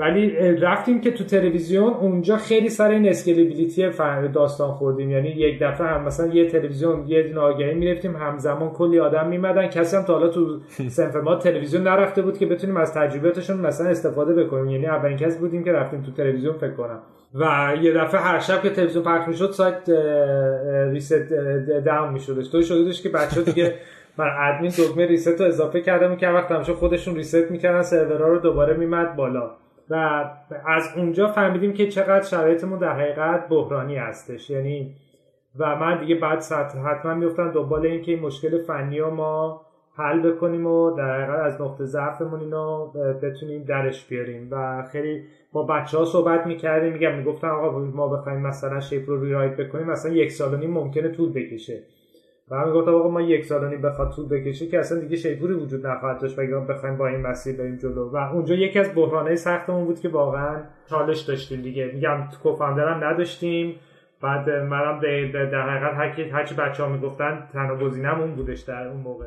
ولی رفتیم که تو تلویزیون اونجا خیلی سر این scalability داستان خوردیم. یعنی یک دفعه هم مثلا یه تلویزیون یه آگهی می‌رفتیم همزمان کلی آدم میمدن. کسی هم تا حالا تو صنف ما تلویزیون نرفته بود که بتونیم از تجربیاتشون مثلا استفاده بکنیم. یعنی اولین کسی بودیم که رفتیم تو تلویزیون فکر کنم. و یه دفعه هر شب که تلویزیون پخش می‌شد سایت reset down میشدش. تو شدش که بچه دیگه من ادمین دکمه reset رو اضافه کردم که وقت همیشه خودشون reset می‌کردن سرورها رو دوباره میمد بالا. و از اونجا فهمیدیم که چقدر شرایطمون در حقیقت بحرانی هستش. یعنی و من دیگه بعد حتما میفتم دنبال این که این مشکل فنی ما حل بکنیم و در حقیقت از نقطه ضعفمون اینو بتونیم درش بیاریم. و خیلی با بچه ها صحبت می‌کردیم میگم می‌گفتن آقا ما بخوایم مثلا شیپ رو ریرایت بکنیم مثلا یک سال و نیم ممکنه طول بکشه. و هم گفتم آقا ما یک سال بخواد طول بکشه که اصلا دیگه شیپوری وجود نخواهد داشت و بخوایم با این مسیر بریم جلو. و اونجا یکی از بحرانهای سختمون بود که واقعا چالش داشتیم دیگه. میگم کوفاندرم نداشتیم. بعد منم در حقیقت هرچی هر بچه ها می‌گفتن تنها گزینم اون بودش در اون موقع.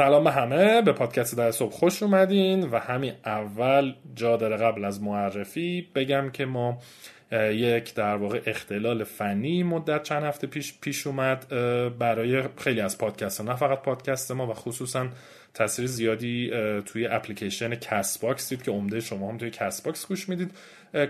سلام به همه به پادکست ده صبح خوش اومدین و همین اول جا داره قبل از معرفی بگم که ما یک در واقع اختلال فنی مدت چند هفته پیش پیش اومد برای خیلی از پادکست ها نه فقط پادکست ما و خصوصا تاثیر زیادی توی اپلیکیشن Castbox دید که عمده شما هم توی Castbox گوش می‌دید.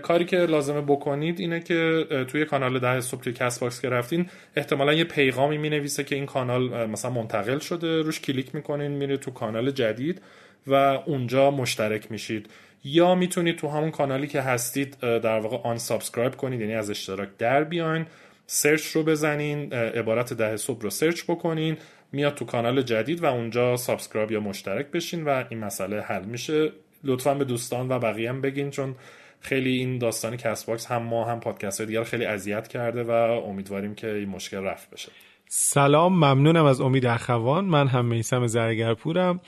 کاری که لازمه بکنید اینه که توی کانال ده صبح توی Castbox که رفتین احتمالا یه پیغامی می نویسه که این کانال مثلا منتقل شده روش کلیک می‌کنین میره تو کانال جدید و اونجا مشترک میشید. یا می‌تونید تو همون کانالی که هستید در واقع unsubscribe کنید یعنی از اشتراک در بیاین search رو بزنین عبارت ده صبح رو search بکنین میاد تو کانال جدید و اونجا subscribe یا مشترک بشین و این مسئله حل میشه. لطفا به دوستان و بقیه هم بگین چون خیلی این داستانی Castbox هم ما هم پادکست های دیگر خیلی اذیت کرده و امیدواریم که این مشکل رفت بشه. سلام ممنونم از امید اخوان. من هم میسم زرگرپورم.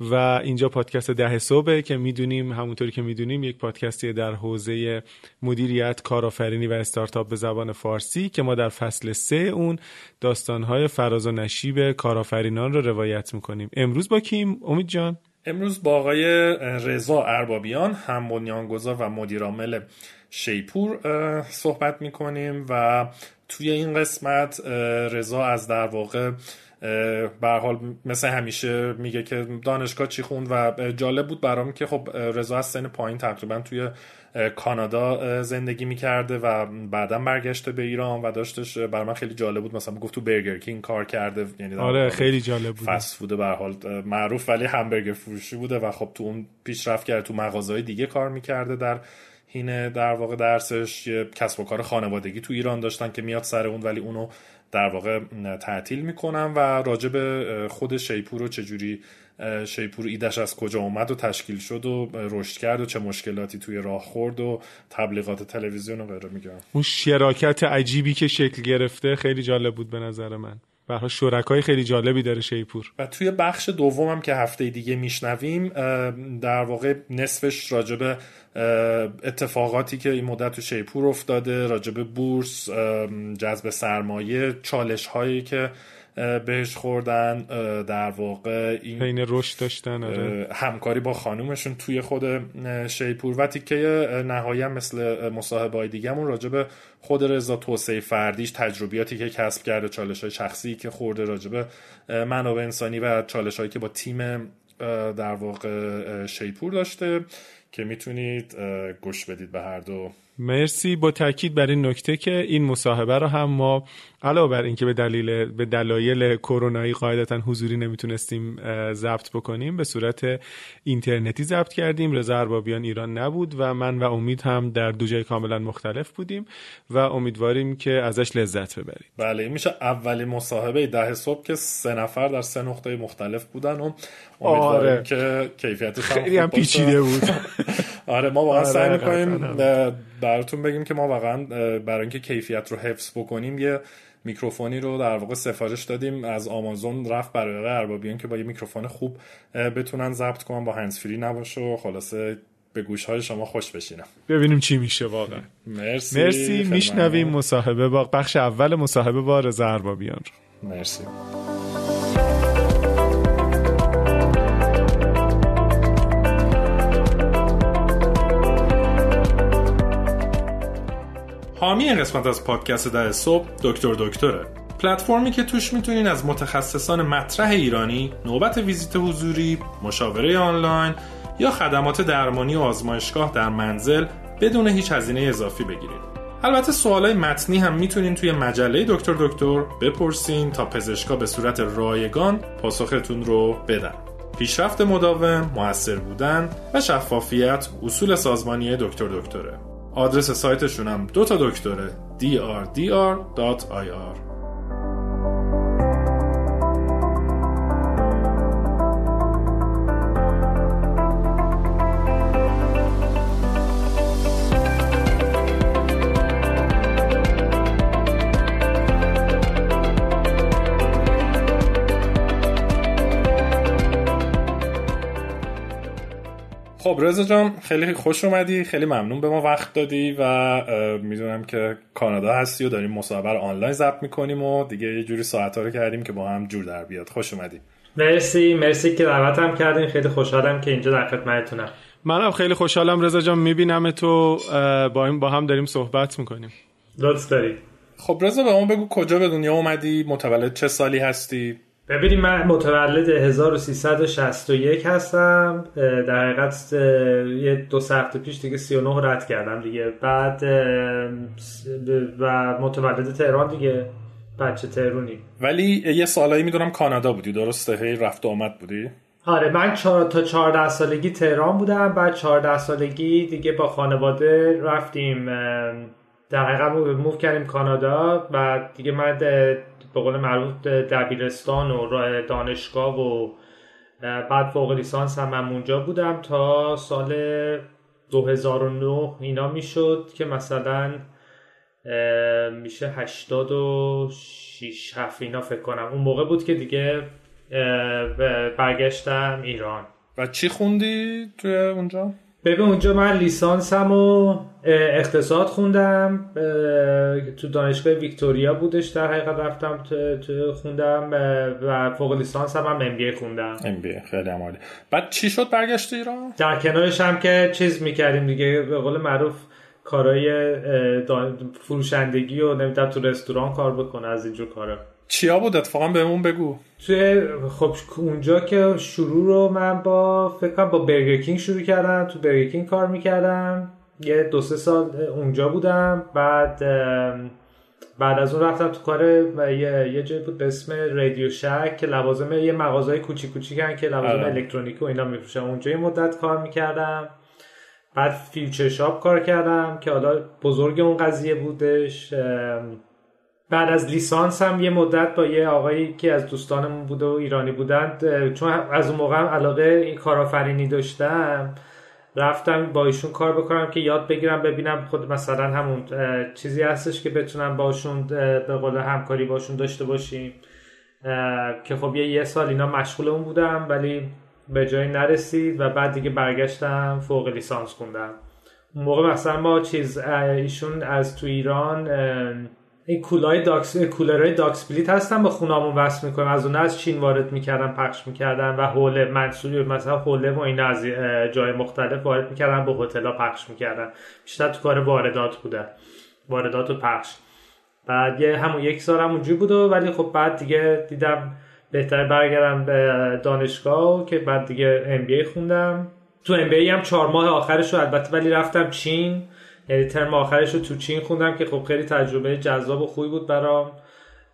و اینجا پادکست ده صبح که می‌دونیم همونطوری که می‌دونیم یک پادکستی در حوزه مدیریت کارآفرینی و استارتاپ به زبان فارسی که ما در فصل سه اون داستانهای فراز و نشیب کارآفرینان رو روایت می‌کنیم. امروز با کیم؟ امید جان. امروز با آقای رضا اربابیان هم بنیانگذار و مدیرعامل شیپور صحبت می‌کنیم و توی این قسمت رضا از در واقع به حال مثل همیشه میگه که دانشگاه چی خوند و جالب بود برام که خب رضا از سن پایین تقریبا توی کانادا زندگی می‌کرده و بعدا برگشته به ایران و داشتش برای من خیلی جالب بود. مثلا گفت تو برگر کینگ کار کرده یعنی آره خیلی جالب بود. فست فود به حال معروف ولی همبرگر فروشی بوده و خب تو اون پیشرفت کرده تو مغازهای دیگه کار می‌کرده در هینه در واقع درسش. یه کسب و کار خانوادگی تو ایران داشتن که میاد سر اون ولی اونو در واقع تعطیل می‌کنم و راجب خود شیپور رو چجوری شیپور ایدش از کجا اومد و تشکیل شد و رشد کرد و چه مشکلاتی توی راه خورد و تبلیغات تلویزیون و غیره میگم. اون شراکت عجیبی که شکل گرفته خیلی جالب بود به نظر من. برها شرکای خیلی جالبی داره شیپور. و توی بخش دومم که هفته دیگه میشنویم در واقع نصفش راجب اتفاقاتی که این مدت تو شیپور افتاده راجب بورس جذب سرمایه چالش هایی که بهش خوردن در واقع این رشد داشتن آره. همکاری با خانومشون توی خود شیپور و تیکه نهایی مثل مصاحبه های دیگهمون راجب خود رضا توسعه فردیش تجربیاتی که کسب کرده چالش های شخصی که خورده راجب منابع انسانی و چالش هایی که با تیم در واقع شیپور داشته که می‌تونید گوش بدید به هر دو مرسی. با تاکید بر این نکته که این مصاحبه رو هم ما علاوه بر اینکه به دلیل به دلایل کرونایی قاعدتا حضوری نمی‌تونستیم ضبط بکنیم به صورت اینترنتی ضبط کردیم. رضا اربابیان ایران نبود و من و امید هم در دو جای کاملا مختلف بودیم و امیدواریم که ازش لذت ببریم بله میشه اولین مصاحبه ده صبح که سه نفر در سه نقطه مختلف بودن و امیدواریم آره. که کیفیتش خیلی هم پیچیده بود. آره ما واقعا آره سعی می‌کنیم براتون بگیم که ما واقعا برای اینکه کیفیت رو حفظ بکنیم یه میکروفونی رو در واقع سفارش دادیم. از آمازون رفت برای اربابیان که با یه میکروفون خوب بتونن ضبط کنن با هنسفری نباشه و خلاصه به گوش های شما خوش بشینم ببینیم چی میشه واقعا. مرسی مرسی میشنویم مصاحبه با بخش اول مصاحبه با رضا اربابیان رو. مرسی. حامی این قسمت از پادکست ده صبح دکتر دکتره. پلتفرمی که توش می‌تونین از متخصصان مطرح ایرانی نوبت ویزیت حضوری مشاوره آنلاین یا خدمات درمانی و آزمایشگاه در منزل بدون هیچ هزینه اضافی بگیرید. البته سوالای متنی هم می‌تونین توی مجله دکتر دکتر بپرسین تا پزشکا به صورت رایگان پاسختون رو بدن. پیشرفت مداوم، موثر بودن و شفافیت اصول سازمانی دکتر دکتره. آدرس سایتشون هم دو تا دکتره drdr.ir خب رضا جان خیلی خوش اومدی خیلی ممنون به ما وقت دادی و می‌دونم که کانادا هستی و داریم مصاحبه آنلاین ضبط می‌کنیم و دیگه یه جوری ساعت رو کردیم که با هم جور در بیاد. خوش اومدی. مرسی مرسی که دعوتم کردین. خیلی خوشحالم که اینجا در خدمتتونم. منم خیلی خوشحالم رضا جان می‌بینم تو با این با هم داریم صحبت می‌کنیم. لطف داری. خب رضا به ما بگو کجا به دنیا اومدی؟ متولد چه سالی هستی؟ ببینیم من متولد 1361 هستم. در حقیقت یه دو هفته پیش دیگه 39 رد کردم دیگه. بعد و متولد تهران دیگه. بچه تهرونی. ولی یه سالایی می‌دونم کانادا بودی درسته؟ هی رفت آمد بودی؟ آره من چار تا 14 سالگی تهران بودم. بعد 14 سالگی دیگه با خانواده رفتیم در حقیقت موو کردیم کانادا. و دیگه من به قول معروف دبیرستان و دانشگاه و بعد فوق لیسانس هم من اونجا بودم تا سال 2009 اینا می‌شد که مثلا میشه 86 هفت اینا فکر کنم اون موقع بود که دیگه برگشتم ایران و چی خوندی توی اونجا؟ ببین اونجا من لیسانسم و اقتصاد خوندم تو دانشگاه ویکتوریا بودش در حقیقت رفتم تو خوندم و فوق لیسانس هم ام بی خوندم. ام بی خیلی عالی. بعد چی شد برگشت ایران؟ در کنارش هم که چیز می‌کردیم دیگه به قول معروف کارهای فروشندگی و نمی‌دونم تو رستوران کار بکنه از اینجور کارا. چیا بود؟ اتفاقا بهمون بگو. توی خب اونجا که شروع رو من با فکر کنم با برگرکینگ شروع کردم تو برگرکینگ کار می‌کردم. یه دو سه سال اونجا بودم. بعد بعد از اون رفتم تو کار یه, یه جایی بود به اسم رادیو شک که لوازم یه مغازه کوچیک کوچیکن که لوازم آره. الکترونیک و اینا میفروشن. اونجا یه مدت کار می‌کردم. بعد فیوچر شاپ کار کردم که حالا بزرگ اون قضیه بودش. بعد از لیسانس هم یه مدت با یه آقایی که از دوستانمون بوده و ایرانی بودند چون از اون موقع هم علاقه این کارآفرینی داشتم رفتم با ایشون کار بکنم که یاد بگیرم ببینم خود مثلا همون چیزی هستش که بتونم باشون به قول همکاری باشون داشته باشیم. که خب یه یه سال اینا مشغول بودم ولی به جایی نرسید و بعد دیگه برگشتم فوق لیسانس خوندم. اون موقع مثلا ما چیز ایشون از تو ایران این کولای داکس کولرهای داکس بلیت هستن با خونامون وصل می‌کنم از اون از چین وارد می‌کردن پخش می‌کردن و حوله منصوری مثلا حوله و این از جای مختلف وارد می‌کردن به هتل‌ها پخش می‌کردن. بیشتر تو کار واردات بوده. واردات و پخش. بعد یه همون یک سال هم اونجوری بود ولی خب بعد دیگه دیدم بهتر برگردم به دانشگاه که بعد دیگه MBA خوندم. تو MBA هم چهار ماه آخرش رو البته ولی رفتم چین. یعنی ترم آخرش رو تو چین خوندم که خب خیلی تجربه جذاب و خوبی بود برام.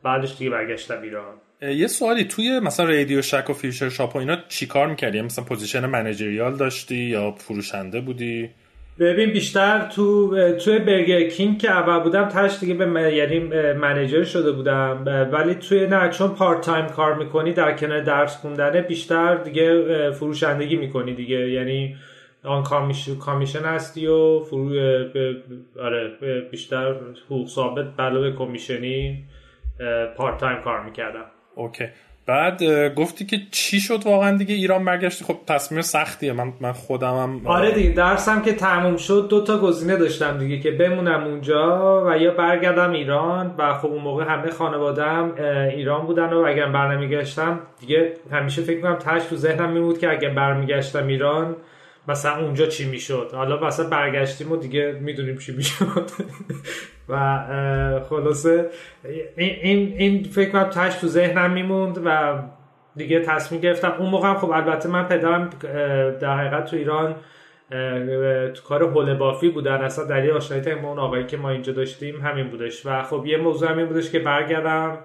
بعدش دیگه برگشتم ایران. یه سوالی توی مثلا RadioShack و Future Shop و اینا چیکار می‌کردی؟ مثلا position managerial داشتی یا فروشنده بودی؟ ببین بیشتر تو توی Burger King که اول بودم تهش دیگه به یعنی manager شده بودم. ولی توی نه چون part time کار می‌کنی در کنار درس خوندنه بیشتر دیگه فروشندگی می‌کنی دیگه. یعنی on commission هستی و فرو آره بیشتر حقوق ثابت علاوه commission ی part time کار می‌کردم. OK. بعد گفتی که چی شد واقعا دیگه ایران برگشتی؟ خب تصمیم سختیه. من من خودمم آره دیگه درسم که تموم شد. دو تا گزینه داشتم دیگه که بمونم اونجا و یا برگردم ایران و خب اون موقع همه خانوادم ایران بودن و اگر برنمیگشتم دیگه همیشه فکر کنم تاش تو ذهنم میمود که اگر برمیگشتم ایران مثلا اونجا چی می‌شد؟ حالا مثلا برگشتیم و دیگه می‌دونیم چی می‌شد. و خلاصه این این فکر کنم تاش تو ذهنم میموند و دیگه تصمیم گرفتم. اون موقع خب البته من پدرم در حقیقت تو ایران تو کار حوله بافی بودن. اصلا دلیل آشنایی با اون آقایی که ما اینجا داشتیم همین بودش. و خب یه موضوع همین بودش که برگردم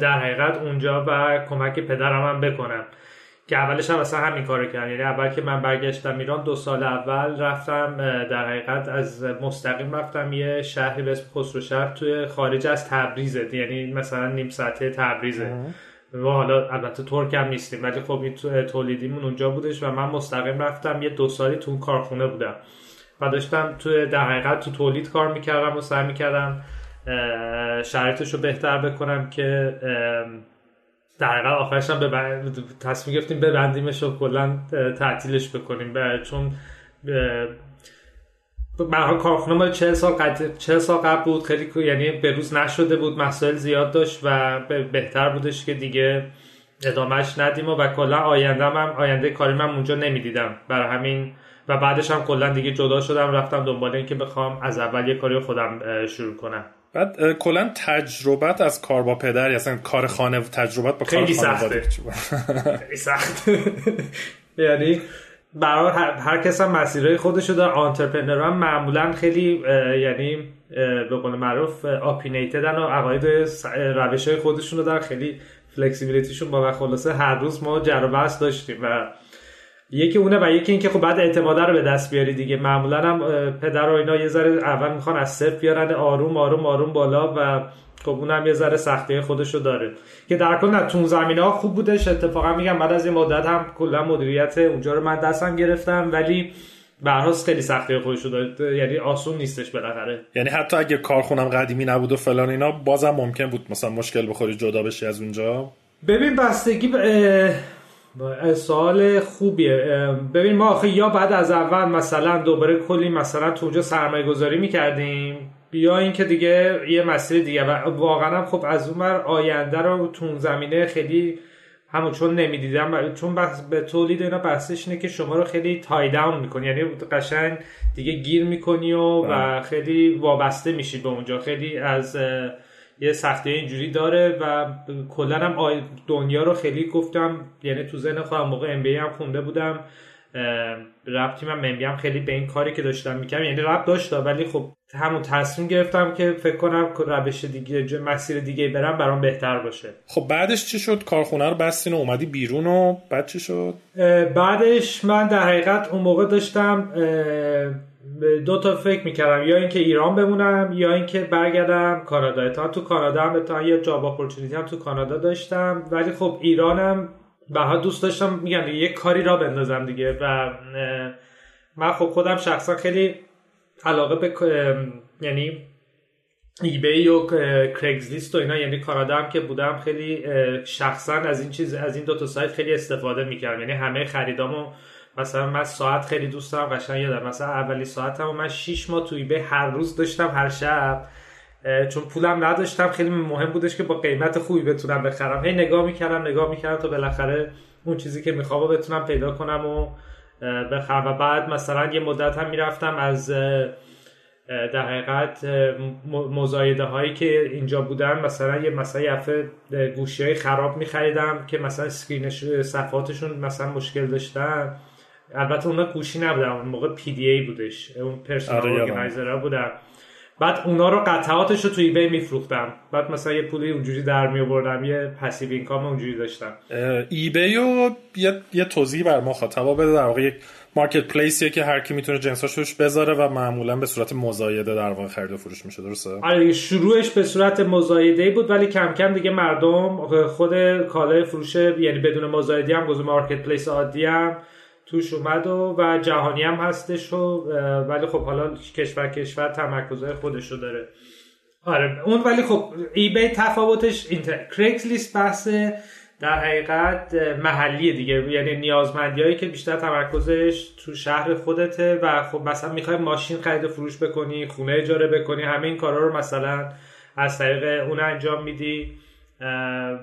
در حقیقت اونجا و کمک پدرم هم بکنم. که اولش هم اصلا همین کارو کردم یعنی اول که من برگشتم ایران دو سال اول رفتم در حقیقت از مستقیم رفتم یه شهری به اسم خسرو شهر توی خارج از تبریزه. یعنی مثلا نیم ساعته تبریزه. و حالا البته ترک هم نیستیم ولی خب این تولیدیمون اونجا بودش و من مستقیم رفتم. یه دو سالی تو کارخونه بودم. و داشتم تو در حقیقت تو تولید کار می‌کردم و سعی می‌کردم شرایطش رو بهتر بکنم که در آخرش هم ببند... تصمیم گرفتیم ببندیمش و کلا تعطیلش بکنیم. چون به کارخونه ما 40 سال قبل 40 سال قبل بود. خیلی یعنی به روز نشده بود. مسائل زیاد داشت و بهتر بودش که دیگه ادامهش ندیم و, و کلا آینده هم آینده کاری من اونجا نمی‌دیدم. برای همین و بعدش هم کلا دیگه جدا شدم. رفتم دنبال اینکه بخوام از اول یه کاری خودم شروع کنم. بعد کلا تجربت از کار با پدر اصلا کار خانه و تجربت با کار خانواده خیلی سخت یعنی برای هر, کس هم مسیرهای خودشو داره. آنترپرنر هم معمولا خیلی یعنی به قول معروف اپینیتدن و عقاید روش های خودشون رو دارن. خیلی فلکسیبیلیتیشون با خلاصه. هر روز ما جر و داشتیم و یکی اونه و یکی اینکه خب بعد اعتماد رو به دست بیاری دیگه. معمولا هم پدر و اینا یه ذره اول می‌خوان از صفر بیارن آروم آروم آروم بالا و خب اونم یه ذره سختی خودشو داره. که در کل نه تون زمینه ها خوب بودش. اتفاقا میگم بعد از این مدت هم کلا مدیریت اونجا رو من دستم گرفتم ولی برهاس خیلی سختی خودشو داره. یعنی آسون نیستش بالاخره. یعنی حتی اگه کارخونم قدیمی نبود و فلان اینا بازم ممکن بود مثلا مشکل بخوری جدا بشی از اونجا. ببین بستگی سوال خوبیه. ببین ما آخه یا بعد از اول مثلا دوباره کلی مثلا تو اونجا سرمایه گذاری می‌کردیم یا اینکه دیگه یه مسیر دیگه. و واقعا خب از اون آینده رو تو زمینه خیلی همون چون نمی‌دیدم چون بحث به تولید اینا بحثش اینه که شما رو خیلی تای داون می‌کنی. یعنی قشنگ دیگه گیر می‌کنی و, و بله. خیلی وابسته میشی به اونجا. خیلی از یه سختی اینجوری داره و کلا هم دنیا رو خیلی گفتم یعنی تو ذهن خودم موقع ام هم خونده بودم. ربطی من ام هم خیلی به این کاری که داشتم می‌کنم یعنی ربط داشت ولی خب همون تصمیم گرفتم که فکر کنم روش دیگه مسیر دیگه برم برام بهتر باشه. خب بعدش چی شد؟ کارخونه رو بستین و اومدی بیرون و بعد چی شد؟ بعدش من در حقیقت اون موقع داشتم دو تا فکر می‌کردم یا اینکه ایران بمونم یا اینکه برگردم کانادا. تا تو کانادا هم تا یه جاب اپورتونیتی هم تو کانادا داشتم. ولی خب ایرانم به دوست داشتم میگم یه کاری را بندازم دیگه. و من خب خودم شخصا خیلی علاقه به یعنی ایبی و کرگزلیست و اینا یعنی کانادا هم که بودم خیلی شخصا از این چیز از این دو تا سایت خیلی استفاده می‌کردم. یعنی همه خریدامو مثلا من ساعت خیلی دوست دارم قشنگ یادم. مثلا اولی ساعتم من 6 ماه توی به هر روز داشتم هر شب. چون پولم نداشتم خیلی مهم بودش که با قیمت خوبی بتونم بخرم. هی نگاه می‌کردم نگاه می‌کردم تا بالاخره اون چیزی که می‌خوام بتونم پیدا کنم و بخرم. و بعد مثلا یه مدت هم می‌رفتم از در حقیقت مزایده هایی که اینجا بودن. مثلا یه مثلا یه گوشی های خراب میخریدم که مثلا screen ش صفحاتشون مثلا مشکل داشتن. البته اونا گوشی نبودن اون موقع PDA بودش اون personal آره بودن. بعد اونا رو قطعاتش رو توی eBay میفروختم بعد مثلا یه پولی اونجوری در می آوردم یه passive income اونجوری داشتم eBay رو یه, یه توضیحی بر مخاطبا بده در واقع یک marketplace یه که هر کی می‌تونه جنساش روش بذاره و معمولا به صورت مزایده در واقع خرید و فروش میشه درسته؟ آره شروعش به صورت مزایده بود ولی کم کم دیگه مردم خود کالای فروش یعنی بدون مزایده هم گذار marketplace عادی هم توش اومد و, و جهانی هم هستش و ولی خب حالا کشور کشور تمرکزهای خودش رو داره. آره اون ولی خب eBay تفاوتش اینه Craigslist بحث در حقیقت محلی دیگه. یعنی نیازمندی هایی که بیشتر تمرکزش تو شهر خودته و خب مثلا می‌خوای ماشین خرید فروش بکنی خونه اجاره بکنی همه این کارا رو مثلا از طریق اون انجام میدی.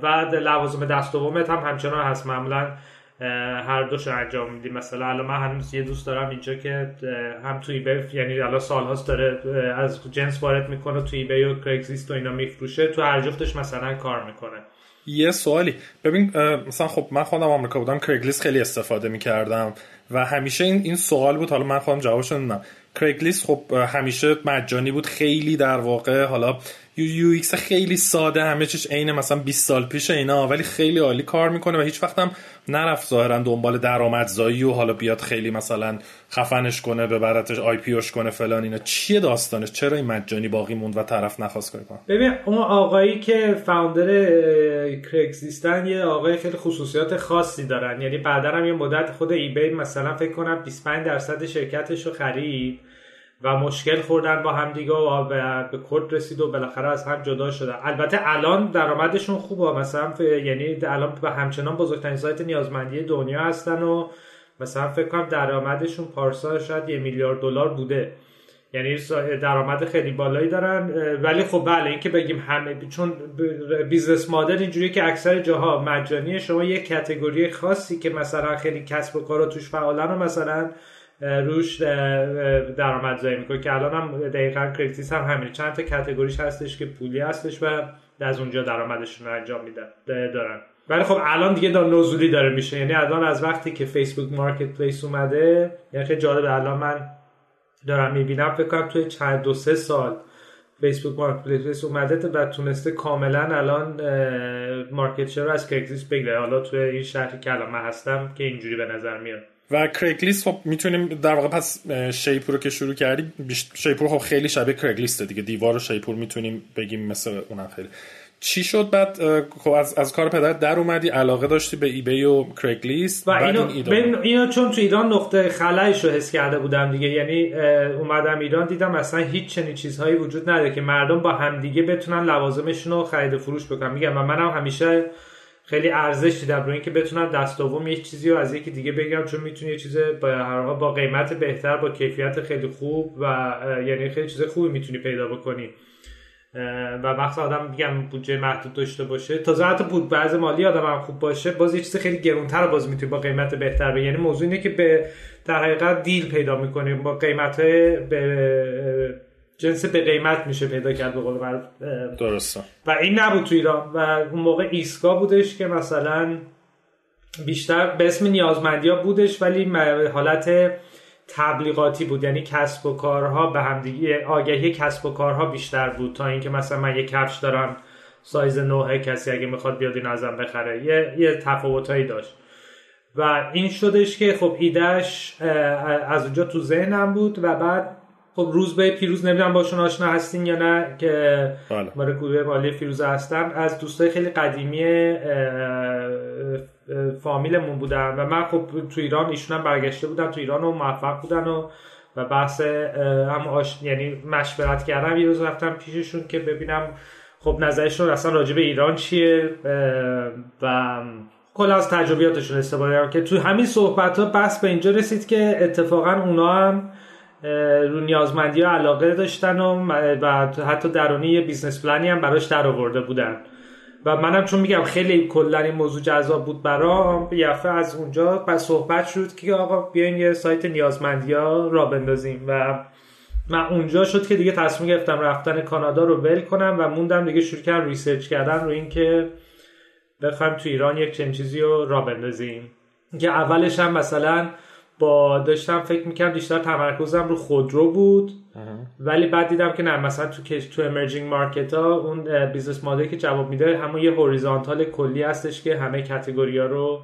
و لوازم دست دومت هم همچنان هست. معمولا هر دوش انجام میدی مثلا الان من هنوز یه دوست دارم اینجا که هم توی ایبی یعنی الان سالهاست داره از جنس وارد می‌کنه توی ایبی و کرگزلیست و اینا میفروشه. تو هر جفتش مثلا کار می‌کنه. یه سوالی. ببین مثلا خب من خودم آمریکا بودم کرگلیست خیلی استفاده می‌کردم و همیشه این این سوال بود. حالا من خودم جوابش نمی‌دونم Craigslist خب همیشه مجانی بود. خیلی در واقع حالا UX خیلی ساده همه چیش عین مثلا 20 سال پیش اینا ولی خیلی عالی کار می‌کنه و هیچ وقتم نرفت ظاهرا دنبال درآمدزایی و حالا بیاد خیلی مثلا خفنش کنه ببرتش IPO کنه فلان اینا. چیه داستانش؟ چرا این مجانی باقی موند و طرف نخواست کنه؟ ببین اون آقایی که founder Craigslist ن یه آقای خیلی خصوصیات خاصی دارن. یعنی بعدا هم یه مدت خود eBay مثلا فکر کنم 25 درصد شرکتش رو خرید. و مشکل خوردن با همدیگه و به court رسید و بالاخره از هم جدا شدن. البته الان درآمدشون خوبه. مثلا یعنی الان به همچنان بزرگترین سایت نیازمندی دنیا هستن و مثلا فکر کنم درآمدشون پارسال شاید یه میلیارد دلار بوده. یعنی درآمد خیلی بالایی دارن. ولی خب بله اینکه بگیم همه چون business model اینجوریه که اکثر جاها مجانی شما یه category خاصی که مثلا خیلی کسب و کارا توش فعالن و مثلا روش درآمدزایی می‌کنه که الان هم دقیقا Craigslist هم همین چند تا category ش هستش که پولی هستش و از اونجا درآمدشون رو انجام میدن دارن. ولی خب الان دیگه داره نزولی داره میشه. یعنی الان از وقتی که Facebook Marketplace اومده یعنی خیلی جالب الان من دارم می‌بینم فکر کنم توی چند دو سه سال Facebook Marketplace اومده و تونسته کاملا الان market رو از Craigslist بگیره. حالا توی این شهری که الان من هستم که اینجوری به نظر میاد. و کرگلیست خب می‌تونیم در واقع پس شیپور رو که شروع کردی شیپور خب خیلی شبیه کرگلیسته دیگه. دیوار و شیپور می‌تونیم بگیم مثل اونم خیلی. چی شد بعد؟ خب از, از کار پدرت در اومدی علاقه داشتی به ایبی و کرگلیست و اینو, این اینو چون تو ایران نقطه خلایش رو حس کرده بودم دیگه. یعنی اومدم ایران دیدم اصلا هیچ چنین چیزهایی وجود نداره که مردم با همدیگه بتونن لوازمشون رو خرید و فروش بکنن. میگم و منم همیشه خیلی ارزش دیدم. روی اینکه بتونم دست دوم یه چیزی رو از یکی دیگه بگم چون می‌تونی یه چیز با هر با قیمت بهتر با کیفیت خیلی خوب و یعنی خیلی چیز خوبی می‌تونی پیدا بکنی. و وقت آدم میگم بودجه محدود داشته باشه. تا حتی بود بعض مالی آدم هم خوب باشه. باز یه چیز خیلی گرونتر باز می‌تونی با قیمت بهتر به یعنی موضوع اینه که به در حقیقت دیل پیدا می‌کنی. با قیمت به جنس به قیمت میشه پیدا کرد به قول درسته. و این نبود تو ایران و اون موقع ایسکا بودش که مثلا بیشتر به اسم نیازمندی ها بودش ولی حالت تبلیغاتی بود. یعنی کسب و کارها به همدیگه آگهی کسب و کارها بیشتر بود تا اینکه مثلا من یه کفش دارم سایز نوعه کسی اگه می‌خواد بیاد این ازم بخره. یه, یه تفاوتایی داشت. و این شدش که خب ایدهش از اونجا تو ذهنم بود و بعد خب روز به پیروز نمی‌دونم باشون آشنا هستین یا نه که بله. مال گروه مالی فیروزه هستم از دوستای خیلی قدیمی فامیلمون بودن و من خب تو ایران ایشون هم برگشته بودن تو ایران و موفق بودن و و بحث هم آش... یعنی مشورت کردم. یه روز رفتم پیششون که ببینم خب نظرشون اصلا راجع به ایران چیه و کل از تجربیاتشون استفاده کردم. که تو همین صحبت ها بحث به اینجا رسید که اتفاقا اونا هم رو نیازمندی ها علاقه داشتن و, و حتی درونی یه business plan ی هم براش در آورده بودن. و منم چون میگم خیلی کلا این موضوع جذاب بود برام یه از اونجا پس صحبت شد که آقا بیاین یه سایت نیازمندی ها راه بندازیم. و من اونجا شد که دیگه تصمیم گرفتم رفتن کانادا رو ول کنم و موندم دیگه شروع کردم research کردن رو اینکه بخوایم تو ایران یک چنین چیزی رو راه بندازیم. که اولش هم مثلا با داشتم فکر می‌کنم بیشتر تمرکزم رو خودرو بود. ولی بعد دیدم که نه مثلا تو تو emerging market ها اون business model ی که جواب میده همون یه horizontal کلی هستش که همه category ها رو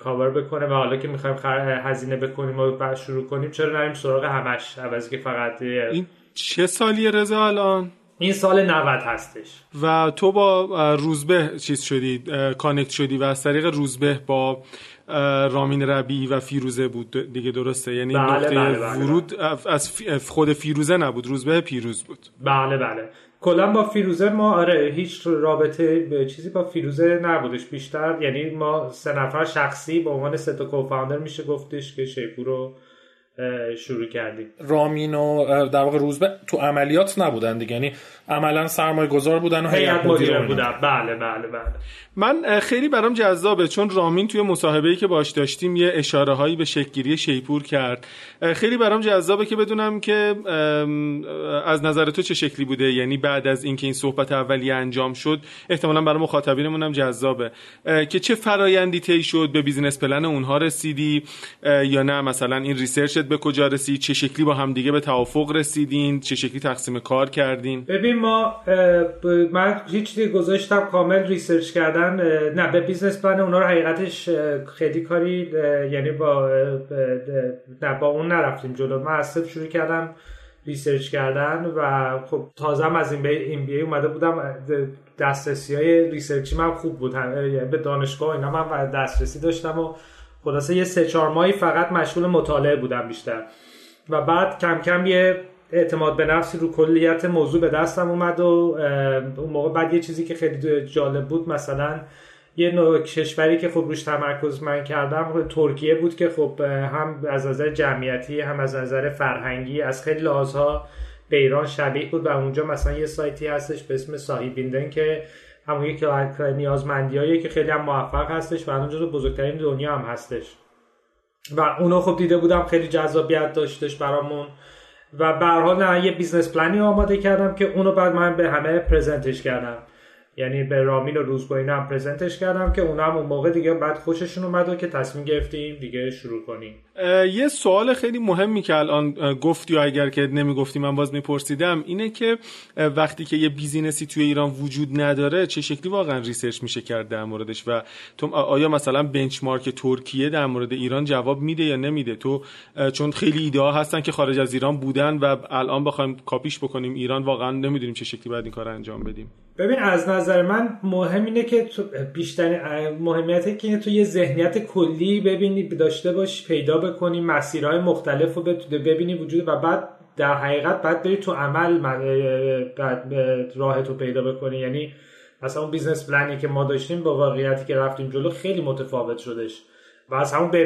کاور بکنه و حالا که می‌خوایم هزینه بکنیم و بعد شروع کنیم چرا نریم سراغ همش؟ عوضی که فقط این چه سالیه رضا الان؟ این سال 90 هستش. و تو با روزبه چیز شدی کانکت شدی و از طریق روزبه با رامین ربی و فیروزه بود دیگه درسته؟ یعنی بله نقطه بله بله ورود از خود فیروزه نبود روزبه پیروز بود. بله بله. کلا با فیروزه ما آره هیچ رابطه به چیزی با فیروزه نبودش. بیشتر یعنی ما سه نفر شخصی به عنوان سه تا کوفاندر میشه گفتش که شیپور رو شروع کردیم. رامین و در واقع روزبه تو عملیات نبودن دیگه. یعنی عملا سرمایه گذار بودن و هیئت مدیره بودن. بله بله بله. من خیلی برام جذابه چون رامین توی مصاحبه‌ای که باش داشتیم یه اشاره هایی به شکلگیری شیپور کرد. خیلی برام جذابه که بدونم که از نظر تو چه شکلی بوده. یعنی بعد از اینکه این صحبت اولیه انجام شد احتمالا برای مخاطبینمون هم جذابه که چه فرایندی طی شد به بیزینس پلن اونها رسیدی؟ یا نه؟ مثلا این ریسرچت به کجا رسید؟ چه شکلی با هم دیگه به توافق رسیدین؟ چه شکلی تقسیم کار کردین؟ ببین ما من هیچ چیزی گذاشتم کامل ریسرچ کردن نه به بیزنس پلن اونا رو حقیقتش خیلی کاری یعنی با نه با اون نرفتیم جلو. من از شروع کردم ریسرچ کردن و خب تازه از این بی, این بی اومده بودم. دسترسی های ریسرچی من خوب بود. یعنی به دانشگاه اینا من دسترسی داشتم و خلاصه یه سه چهار ماهی فقط مشغول مطالعه بودم بیشتر. و بعد کم کم یه اعتماد به نفسی رو کلیت موضوع به دستم اومد و اون موقع بعد یه چیزی که خیلی جالب بود مثلا یه نوع کشوری که خب روش تمرکز من کردم ترکیه بود که خب هم از نظر جمعیتی هم از نظر فرهنگی از خیلی لحاظها به ایران شبیه بود و اونجا مثلا یه سایتی هستش به اسم صاحبیندن که همون یک نیازمندی که خیلی هم موفق هستش و الان جزو بزرگترین دنیا هم هستش. و اونو خب دیده بودم خیلی جذابیت داشتش برامون. و به نه یه business plan ی آماده کردم که اونو بعد من به همه present ش کردم. یعنی به رامین و روزگوینه هم present ش کردم که اونم اون موقع دیگه بعد خوششون اومد و که تصمیم گرفتیم دیگه شروع کنیم. یه سوال خیلی مهمی که الان گفتی و اگر که نمی‌گفتی من باز میپرسیدم اینه که وقتی که یه business ی توی ایران وجود نداره چه شکلی واقعا research میشه کرد در موردش و تو آیا مثلا بنچمارک ترکیه در مورد ایران جواب میده یا نمیده؟ تو چون خیلی ایده ها هستن که خارج از ایران بودن و الان بخوایم کاپیش بکنیم ایران واقعا نمی‌دونیم چه شکلی باید این کار انجام بدیم. ببین از نظر من مهم اینه که تو بیشتر مهمیته که تو یه ذهنیت کلی ببینی داشته باش پیدا بکنی مسیرهای مختلف رو ببینی وجود و بعد در حقیقت بعد بری تو عمل راه تو پیدا بکنی. یعنی مثلا اون business plan ی که ما داشتیم با واقعیتی که رفتیم جلو خیلی متفاوت شدش. و از همون به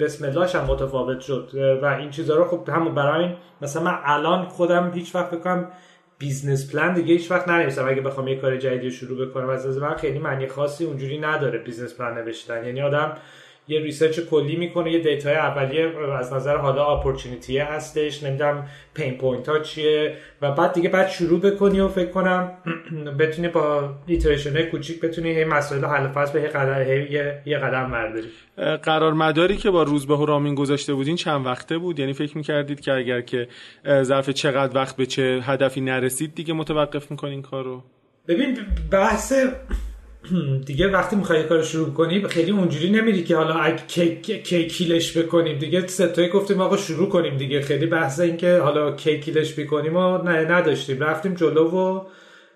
بسم اللهش هم متفاوت شد. و این چیزها رو خب همون برای مثلا من الان خودم هیچ وقت بکنم business plan دیگه هیچ وقت ننویسم اگه بخوام یه کار جدیدی شروع بکنم از از من خیلی معنی خاصی اونجوری نداره business plan نوشتن. یعنی آدم یه research کلی می‌کنه یه data ی اولیه از نظر حالا opportunity هستش نمی‌دونم pain point ها چیه و بعد دیگه بعد شروع بکنی و فکر کنم بتونی با iteration های کوچیک بتونی یه مسائل حل فصل به یه یه, یه قدم برداری. قرار مداری که با روز به رامین گذاشته بودین چند وقته بود؟ یعنی فکر می‌کردید که اگر که ظرف چقدر وقت به چه هدفی نرسید دیگه متوقف می‌کنین کارو؟ ببین بحث دیگه وقتی می‌خوای کار شروع کنی خیلی اونجوری نمیری که حالا کی kill ش بکنیم دیگه سه تایی گفتیم آقا شروع کنیم دیگه. خیلی بحث این که حالا کی kill ش بکنیم و نداشتیم. رفتیم جلو و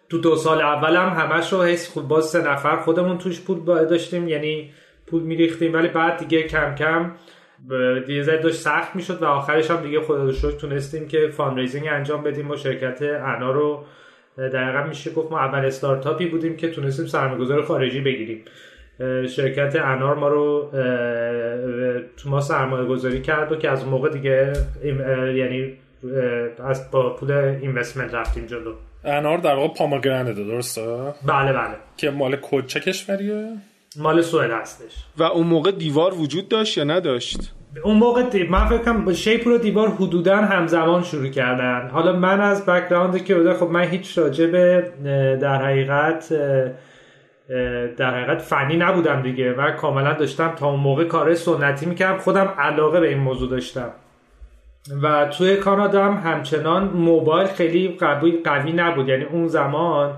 تو دو سال اول هم همش رو حس خوب باز سه نفر خودمون توش پول داشتیم یعنی پول میریختیم. ولی بعد دیگه کم کم دیگه زد داشت سخت می‌شد و آخرش هم دیگه شد تونستیم که fundraising انجام بدیم با شرکت انار و دقیقا میشه گفت ما اول استارتاپی بودیم که تونستیم سرمایه‌گذار خارجی بگیریم شرکت انار ما رو تو ما سرمایه گذاری کرد و که از اون موقع دیگه یعنی از با پول اینوستمنت رفتیم جلو انار در واقع پاماگرنده درسته؟ بله بله که مال کد چه کشوریه؟ مال سوئد هستش و اون موقع دیوار وجود داشت یا نداشت؟ اون موقع. من فکر کنم شیپ رو دیوار حدودا همزمان شروع کردن. حالا من از بک‌گراند که بوده خب من هیچ راجع به در حقیقت در حقیقت فنی نبودم دیگه و کاملا داشتم تا اون موقع کار سنتی می‌کردم. خودم علاقه به این موضوع داشتم. و توی کانادا هم همچنان موبایل خیلی قوی, قوی نبود. یعنی اون زمان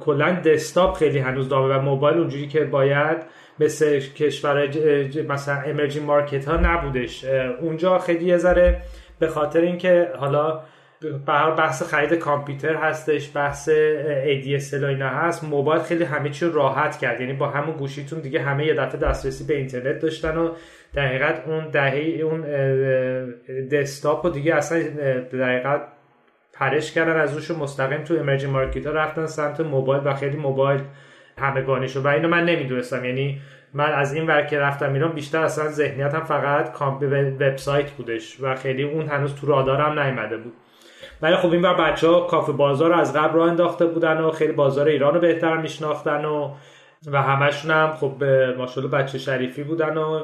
کلا دسکتاپ خیلی هنوز دامه و موبایل اونجوری که باید مثل کشور مثلا امرجینگ مارکت ها نبودش. اونجا خیلی یه ذره به خاطر اینکه حالا بحث خرید کامپیوتر هستش بحث ADSL و اینا هست موبایل خیلی همه چی راحت کرد. یعنی با همون گوشیتون دیگه همه یه دفعه دسترسی به اینترنت داشتن و در حقیقت اون دهه اون دسکتاپ و دیگه اصلا در حقیقت پرش کردن از روش مستقیم تو امرجینگ مارکت ها رفتن سمت موبایل و خیلی موبایل همگانی شد و اینو من نمی‌دونستم. یعنی من از این ور که رفتم ایران بیشتر اصلا ذهنیتم فقط کامپ وبسایت بودش و خیلی اون هنوز تو رادارم نیومده بود. ولی خب این بر بچه ها کافه بازار رو از قبل راه انداخته بودن و خیلی بازار ایران رو بهتر میشناختن و و همشون هم خب ماشاءالله بچه شریفی بودن و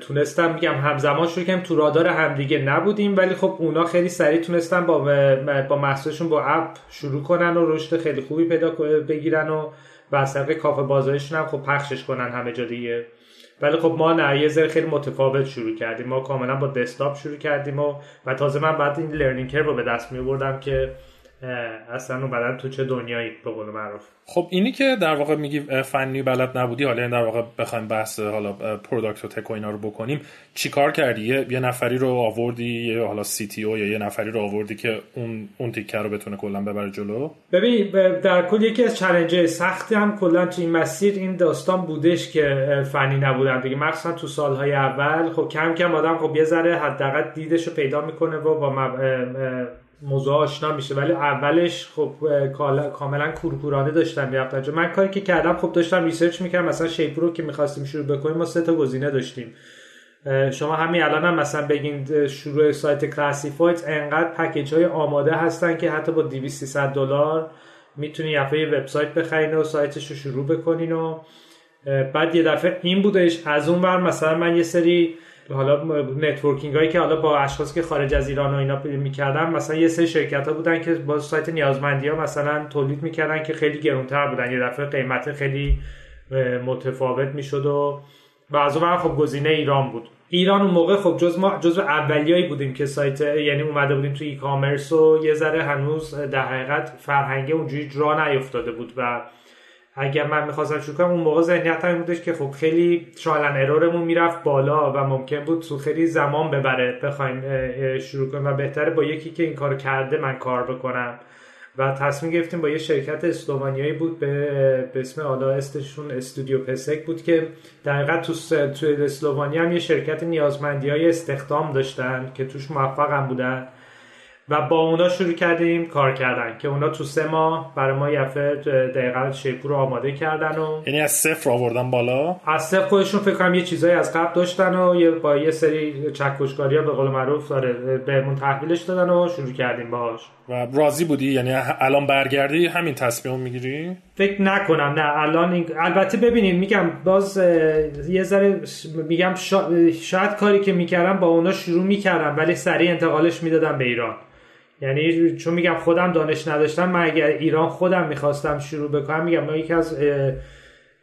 تونستم میگم همزمان شروع کنیم تو رادار همدیگه نبودیم ولی خب اونا خیلی سریع تونستن با با با اپ شروع کنن و رشد خیلی خوبی پیدا بگیرن و و از کافه بازارشون هم خب پخشش کنن همه جا دیگه. ولی خب ما نه یه ذره خیلی متفاوت شروع کردیم. ما کاملا با دسکتاپ شروع کردیم و و تازه من بعد این لرنینگ رو به دست می بردم که اصلا بعدا تو چه دنیایی به قول معروف. خب اینی که در واقع میگی فنی بلد نبودی حالا در واقع بخوایم بحث حالا product و tech و اینا رو بکنیم. چیکار کردی؟ یه،, نفری رو آوردی یه حالا CTO یا یه نفری رو آوردی که اون اون تیکه رو بتونه کلا ببره جلو؟ ببین در کل یکی از چالش سختی هم کلا تو این مسیر این داستان بودش که فنی نبودن. دیگه مخصوصا تو سالهای اول خب کم کم آدم خب یه ذره حداقل دیدش رو پیدا می‌کنه و با موضوع آشنا میشه. ولی اولش خب کاملا کورکورانه داشتم می‌رفتم من کاری که کردم خب داشتم research می‌کردم. مثلا شیپور رو که می‌خواستیم شروع بکنیم ما سه تا گزینه داشتیم. شما همین الان هم مثلا بگین شروع سایت classified انقدر package های آماده هستن که حتی با 200 دلار می‌تونی یه وبسایت بخرین و سایتش رو شروع بکنین و بعد یه دفعه این بودش. از اون ور مثلا من یه سری حالا نتورکینگ هایی که حالا با اشخاصی که خارج از ایران و اینا می‌کردن مثلا یه سری شرکت ها بودن که با سایت نیازمندی ها مثلا تولید می‌کردن که خیلی گرونتر بودن. یه دفعه قیمت خیلی متفاوت می‌شد و و از اون خب گزینه ایران بود. ایران اون موقع خب جز ما جزو اولیایی بودیم که سایت یعنی اومده بودیم تو ای کامرس و یه ذره هنوز در حقیقت فرهنگ اونجوری جا نیفتاده بود و اگر من می‌خواستم شروع کنم اون موقع ذهنیت این بودش که خب خیلی شالن ارورمون می‌رفت بالا و ممکن بود تو خیلی زمان ببره بخوایم شروع کنیم و بهتره با یکی که این کار کرده من کار بکنم. و تصمیم گرفتیم با یه شرکت استوانیایی بود به, اسم حالا استشون استودیو پسک بود که در تو تو اسلوونیا هم یه شرکت نیازمندی های استخدام داشتن که توش موفق هم بودن. و با اونا شروع کردیم کار کردن که اونا تو سه ماه برای ما یفه دقیقا شیپور رو آماده کردن و یعنی از صفر آوردن بالا؟ از صفر خودشون فکر کنم یه چیزایی از قبل داشتن و یه با یه سری چکشکاری ها به قول معروف داره بهمون تحویلش دادن و شروع کردیم باهاش. و راضی بودی؟ یعنی الان برگردی همین تصمیم می‌گیری؟ فکر نکنم نه الان این... البته ببینید میگم باز یه ذره میگم شاید کاری که می‌کردم با اونا شروع می‌کردم ولی سریع انتقالش می‌دادم به ایران. یعنی چون میگم خودم دانش نداشتم من اگر ایران خودم می‌خواستم شروع بکنم میگم من یکی از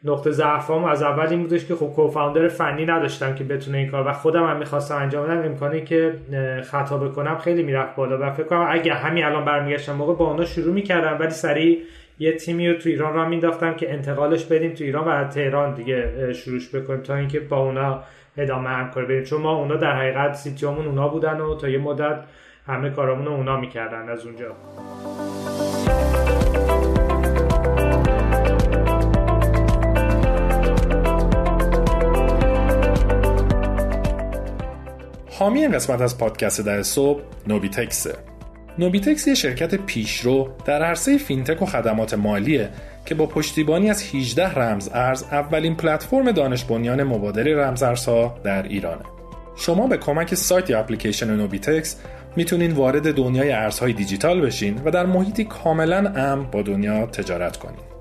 نقطه ضعفام از اول این بودش که خب کوفاندر فنی نداشتم که بتونه این کار و خودم هم می‌خواستم انجام بدم. امکانی که خطا بکنم خیلی می‌رفت بالا و فکر کنم اگه همین الان برمیگشتم موقع با اونا شروع می‌کردم ولی سریع یه تیمی رو تو ایران را مینداختم که انتقالش بدیم تو ایران و تهران دیگه شروعش بکنیم تا اینکه با اونا ادامه همکاری بدیم. چون ما اونا در حقیقت سیتیامون اونا بودن و تا یه مدت همه کارامون اونا می‌کردن از اونجا حامی این قسمت از پادکست در صبح نوبیتکسه نوبیتکس یه شرکت پیشرو در عرصه fintech و خدمات مالیه که با پشتیبانی از 18 رمز ارز اولین پلتفرم دانش بنیان مبادله رمزارزها در ایرانه. شما به کمک سایت یا اپلیکیشن نوبیتکس می‌تونین وارد دنیای ارزهای دیجیتال بشین و در محیطی کاملا امن با دنیا تجارت کنین.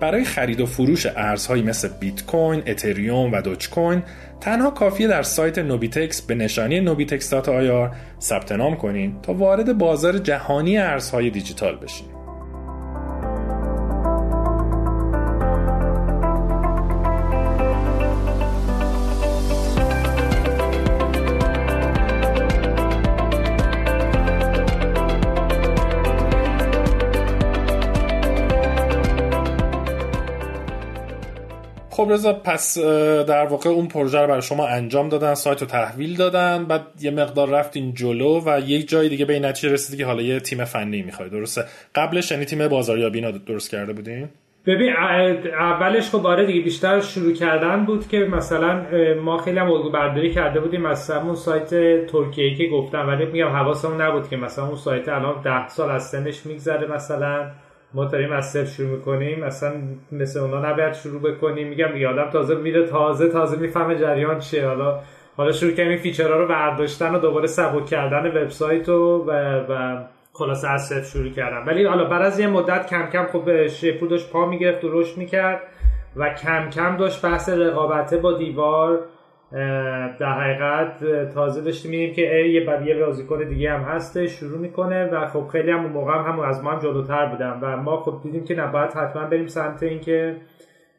برای خرید و فروش ارزهایی مثل بیت کوین، اتریوم و دوچ کوین تنها کافیه در سایت نوبیتکس به نشانی نوبیتکس آیار ثبت نام کنین تا وارد بازار جهانی ارزهای دیجیتال بشین. خب رضا پس در واقع اون پروژه رو برای شما انجام دادن سایت رو تحویل دادن بعد یه مقدار رفتین جلو و یک جای دیگه به این نتیجه رسیدی که حالا یه تیم فنی می‌خوای. درسته. قبلش یعنی تیم بازاریابی اینا درست کرده بودین؟ ببین اولش خب آره دیگه بیشتر شروع کردن بود که مثلا ما خیلی هم الگو برداری کرده بودیم. مثلا اون سایت ترکیه که گفتم. ولی میگم حواسمون نبود که مثلا اون سایت الان ده سال از سنش میگذره مثلا. ما داریم از صفر شروع می‌کنیم مثلا مثل اونا نباید شروع بکنیم. میگم یادم تازه میره تازه تازه می‌فهمه جریان چیه. حالا حالا شروع کردیم این فیچرها رو برداشتن و دوباره سبک کردن وبسایت و و خلاصه از صفر شروع کردم ولی حالا بعد از یه مدت کم کم خب شیپور پا می‌گرفت و رشد می‌کرد و کم کم داشت بحث رقابته با دیوار در حقیقت تازه داشتیم میدیم که یه بعد یه بازیکن دیگه هم هسته شروع می‌کنه و خب خیلی هم اون موقع هم, هم از ما هم جلوتر بودم و ما خب دیدیم که نباید حتما بریم سمت اینکه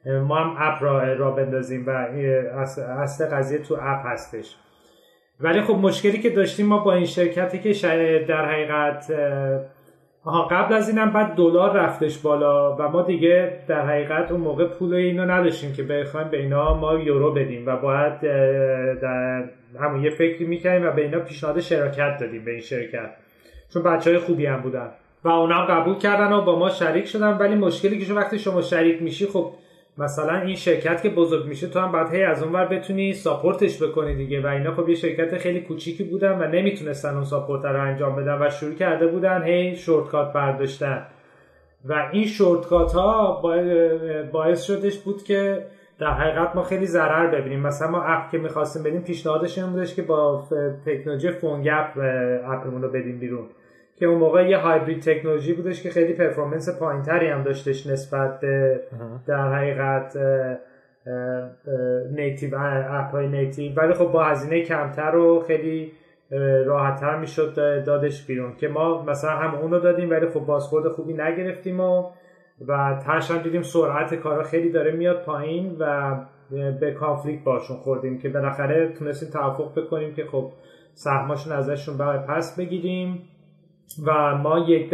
ما هم اپ را, را بندازیم و اصل قضیه تو اپ هستش. ولی خب مشکلی که داشتیم ما با این شرکتی که در حقیقت آها قبل از اینم بعد دلار رفتش بالا و ما دیگه در حقیقت اون موقع پول اینو نداشتیم که بخوایم به اینا ما یورو بدیم و باید در همون یه فکری می‌کنیم و به اینا پیشنهاد شراکت دادیم به این شرکت. چون بچه های خوبی هم بودن. و اونا قبول کردن و با ما شریک شدن ولی مشکلی که وقتی شما شریک میشی خب مثلا این شرکت که بزرگ میشه تو هم بعد هی از اونور بتونی ساپورتش بکنی دیگه. و اینا خب یه شرکت خیلی کوچیکی بودن و نمی‌تونستن اون ساپورت رو انجام بدن و شروع کرده بودن هی شورتکات برداشتن. و این شورتکات ها باعث شدش بود که در حقیقت ما خیلی ضرر ببینیم. مثلا ما اپ که می‌خواستیم بدیم پیشنهادش این بودش که با تکنولوژی PhoneGap app مون رو بدیم بیرون. که اون موقع یه hybrid technology بودش که خیلی performance پایینتری هم داشتش نسبت به در حقیقت native app های native ولی خب با هزینه کمتر و خیلی راحتتر می‌شد دادش بیرون. که ما مثلا هم اونو دادیم ولی خب بازخورد خوبی نگرفتیم و و ترش هم دیدیم سرعت کارا خیلی داره میاد پایین و به conflict باشون خوردیم که بالاخره تونستیم توافق بکنیم که خب سهماشون ازشون بعد پس بگیریم. و ما یک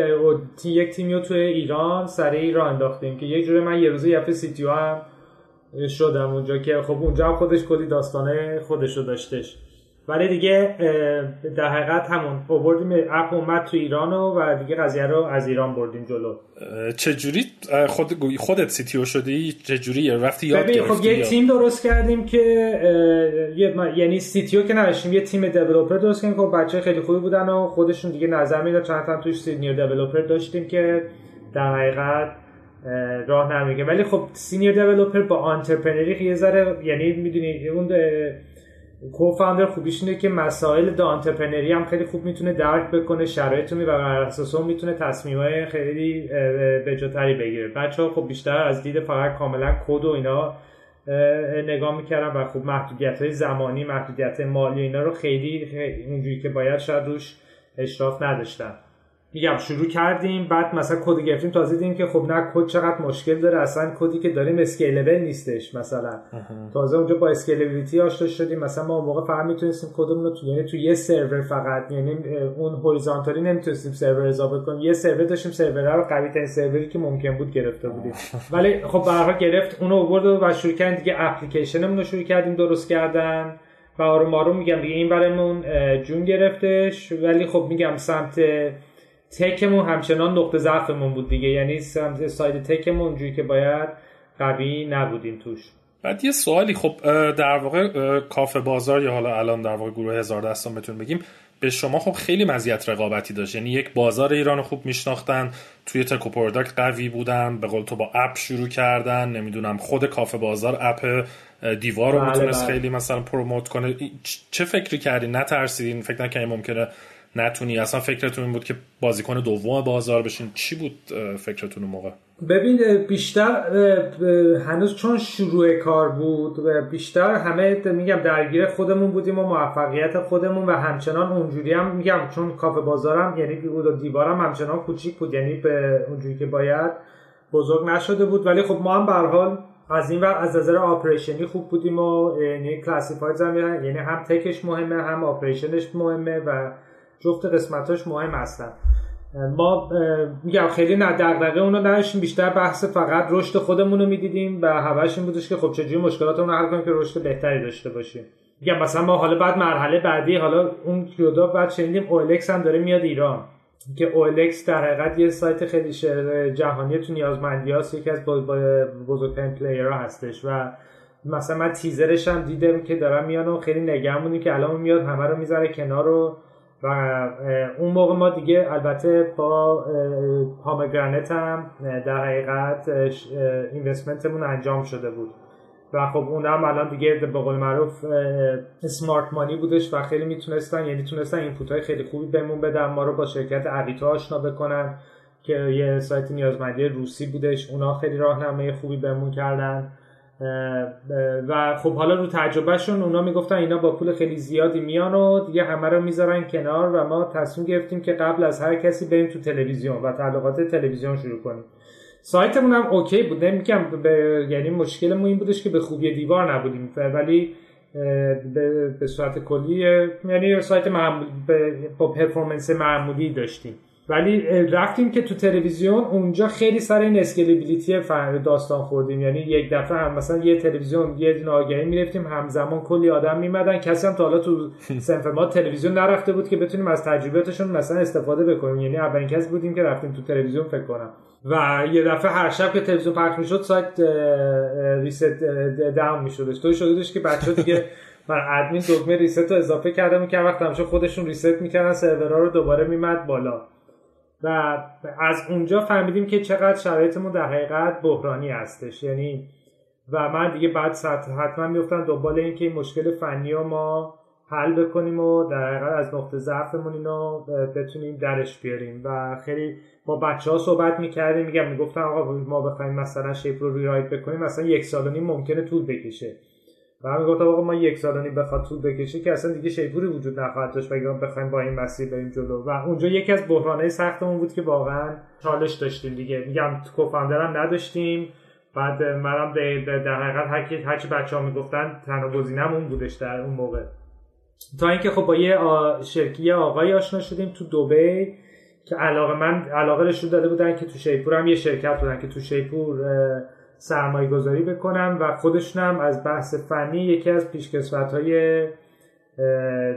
یک تیمی رو توی ایران سریع راه انداختیم که یک جوری من یه روزه یه CTO هم شدم اونجا که خب اونجا خودش کلی داستانه خودش رو داشتش. ولی دیگه در حقیقت همون اووردیم app اومد تو ایران و دیگه قضیه رو از ایران بردیم جلو. چجوری خود خودت CTO شدی؟ چجوری؟ رفتی یاد گرفتی خب یه تیم درست کردیم که یعنی CTO که نداشتیم یه تیم developer درست کردیم خب بچه خیلی خوبی بودن و خودشون دیگه نظر می‌داد. چند تا توش senior developer داشتیم که در حقیقت راه نمیگه. ولی خب senior developer با entrepreneur ی یه ذره یعنی می‌دونی اون co-founder خوبیش اینه که مسائل دا entrepreneur ی هم خیلی خوب می‌تونه درک بکنه شرایط و بر اساس اون می‌تونه تصمیمای خیلی بجاتری بگیره. بچه ها خب بیشتر از دید فقط کاملا کد و اینا نگاه می‌کردن و خب محدودیت های زمانی محدودیت مالی اینا رو خیلی, خیلی اونجوری که باید شاید روش اشراف نداشتن میگم شروع کردیم بعد مثلا کد گرفتیم تازه دیدیم که خب نه کد چقدر مشکل داره. اصلا کدی که داریم scalable نیستش مثلا. تازه اونجا با scalability آشنا شدیم. مثلا ما اون موقع فقط می‌تونستیم کدمون رو تو یعنی تو یه سرور فقط یعنی اون هوریزونتالی نمی‌تونستیم سرور اضافه کنیم. یه سرور داشتیم سرور رو قوی ترین سروری که ممکن بود گرفته بودیم. ولی خب به گرفت اونو آورد و شروع کردیم دیگه اپلیکیشنمون رو شروع کردیم درست کردن. و آروم آروم میگم دیگه این برامون جون گرفتش. ولی خب میگم سمت تکمون همچنان نقطه ضعفمون بود دیگه. یعنی ساید تکمون اونجوری که باید قوی نبودیم توش. بعد یه سوالی خب در واقع کافه بازار یا حالا الان در واقع گروه هزار دستان بتون بگیم به شما خب خیلی مزیت رقابتی داشت. یعنی یک بازار ایران خوب میشناختن توی tech product قوی بودن به قول تو با app شروع کردن نمی‌دونم خود کافه بازار app دیوار رو بله می‌تونست بله. خیلی مثلا promote کنه. چه فکری کردین؟ نترسیدین فکر نکنید ممکنه نتونی. اصلا فکرتون این بود که بازیکن دوم بازار بشین. چی بود فکرتون اون موقع؟ ببین بیشتر هنوز چون شروع کار بود و بیشتر همه میگم درگیر خودمون بودیم و موفقیت خودمون و همچنان اونجوری هم میگم چون کافه بازارم یعنی دیوارم همچنان کوچیک بود. یعنی به اونجوری که باید بزرگ نشده بود. ولی خب ما هم به حال از این از نظر آپریشنی خوب بودیم و یعنی کلاسیفاید یعنی هم تکش مهمه هم آپریشنش مهمه و جفت قسمتاش مهم هستن. ما میگم خیلی نه دغدغه اونو نداشتیم بیشتر بحث فقط رشد خودمون رو می‌دیدیم و هوش این بودش که خب چجوری مشکلاتمون حل کنیم که رشد بهتری داشته باشیم. میگم مثلا ما حالا بعد مرحله بعدی حالا اون کیودا بعد شنیدیم اولکس هم داره میاد ایران. که اولکس در حقیقت یه سایت خیلی جهانی تو نیازمندی هاست یکی از بزرگترین پلیرها هستش و مثلا من تیزرش هم دیدم که دارم میان و خیلی نگهمونی که الان میاد همه رو می‌ذاره کنار رو و اون موقع ما دیگه البته با پامگرانت هم در حقیقت اینوستمنتمون انجام شده بود. و خب اون هم الان دیگه به قول معروف سمارت مانی بودش و خیلی می‌تونستن یعنی تونستن اینپوت های خیلی خوبی بهمون بدن ما رو با شرکت اویتا آشنا بکنن که یه سایت نیازمندی روسی بودش اونا خیلی راهنمای خوبی بهمون کردن. و خب حالا رو تجربهشون اونا می‌گفتن اینا با پول خیلی زیادی میان و دیگه همه رو می‌ذارن کنار و ما تصمیم گرفتیم که قبل از هر کسی بریم تو تلویزیون و تعلقات تلویزیون شروع کنیم. سایتمون هم اوکی بود. نمیگم به یعنی مشکلمون این بودش که به خوبی دیوار نبودیم. ولی به صورت کلی یعنی سایت معمول با performance معمولی داشتیم. ولی رفتیم که تو تلویزیون اونجا خیلی سر این scalability داستان خوردیم. یعنی یک دفعه هم مثلا یه تلویزیون یه آگهی می‌رفتیم همزمان کلی آدم میمدن. کسی هم تا حالا تو صنف ما تلویزیون نرفته بود که بتونیم از تجربیاتشون مثلا استفاده بکنیم. یعنی اولین کسی بودیم که رفتیم تو تلویزیون فکر کنم. و یه دفعه هر شب که تلویزیون پخش می‌شد سایت ریست داون میشدش. تو شدش که بچه دیگه من ادمین دکمه ریست رو اضافه کردم که وقت همیشه خودشون ریست می‌کردن سرورها رو دوباره میمد بالا. و از اونجا فهمیدیم که چقدر شرایطمون در حقیقت بحرانی هستش. یعنی و من دیگه بعد حتما میفتم دنبال این که این مشکل فنی ما حل بکنیم و در حقیقت از نقطه ضعفمون اینو بتونیم درش بیاریم. و خیلی با بچه ها صحبت می‌کردیم میگم می‌گفتن آقا ما بخوایم مثلا شیپ رو ریرایت بکنیم مثلا یک سال و نیم ممکنه طول بکشه. و هم گفتم آقا ما یک سال و نیم بخواد طول بکشه که اصلا دیگه شیپوری وجود نخواهد داشت و بخوایم با این مسیر بریم جلو. و اونجا یکی از بحرانهای سختمون بود که واقعا چالش داشتیم دیگه. میگم کوفاندر هم نداشتیم. بعد منم در حقیقت هرچی هرچی بچه ها می‌گفتن تنها گزینه‌مون بودش در اون موقع. تا اینکه خب با یه شرکی آقای آشنا شدیم تو دوبی که علاقه من علاقه داده بودن که تو شیپور هم یه شرکت بودن که تو شیپور سرمایه گذاری بکنم و خودشونم از بحث فنی یکی از پیشکسوت های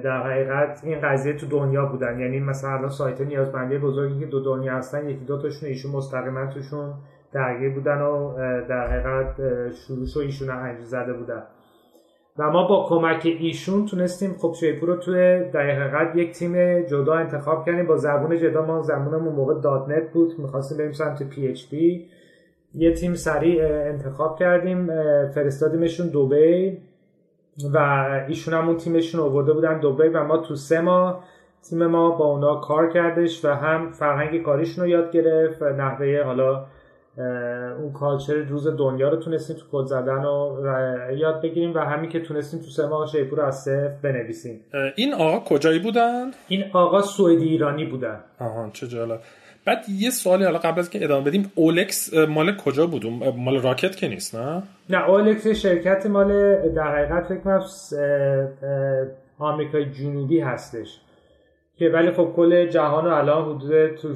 در حقیقت این قضیه تو دنیا بودن. یعنی مثلا سایت نیازمندی بزرگی که دو دنیا هستن یکی دو تاشون ایشون مستقیما توشون درگیر بودن و در حقیقت شروعش رو ایشون انجام زده بودن. و ما با کمک ایشون تونستیم خب شیپور رو توی در حقیقت یک تیم جدا انتخاب کردیم. با زبون جدا ما زبونمون موقع .NET بود. می‌خواستیم بریم سمت PHP. یه تیم سریع انتخاب کردیم فرستادیمشون دوبی و ایشون همون تیمشون آورده بودن دوبی و ما تو سه ماه تیم ما با اونا کار کردش و هم فرهنگ کاریشون رو یاد گرفت نحوه حالا اون کالچر روز دنیا رو تونستیم تو کد زدن و یاد بگیریم و همین که تونستیم تو سه ماه شیپور رو از صفر بنویسیم. این آقا کجایی بودن؟ این آقا سوئدی ایرانی بودن. آها چه جالب. بعد یه سوالی حالا قبل از که ادامه بدیم اولکس مال کجا بود؟ مال راکت که نیست نه؟ نه اولکس شرکت مال در حقیقت فکر کنم آمریکای جنوبی هستش. که ولی خب کل جهان الان حدود تو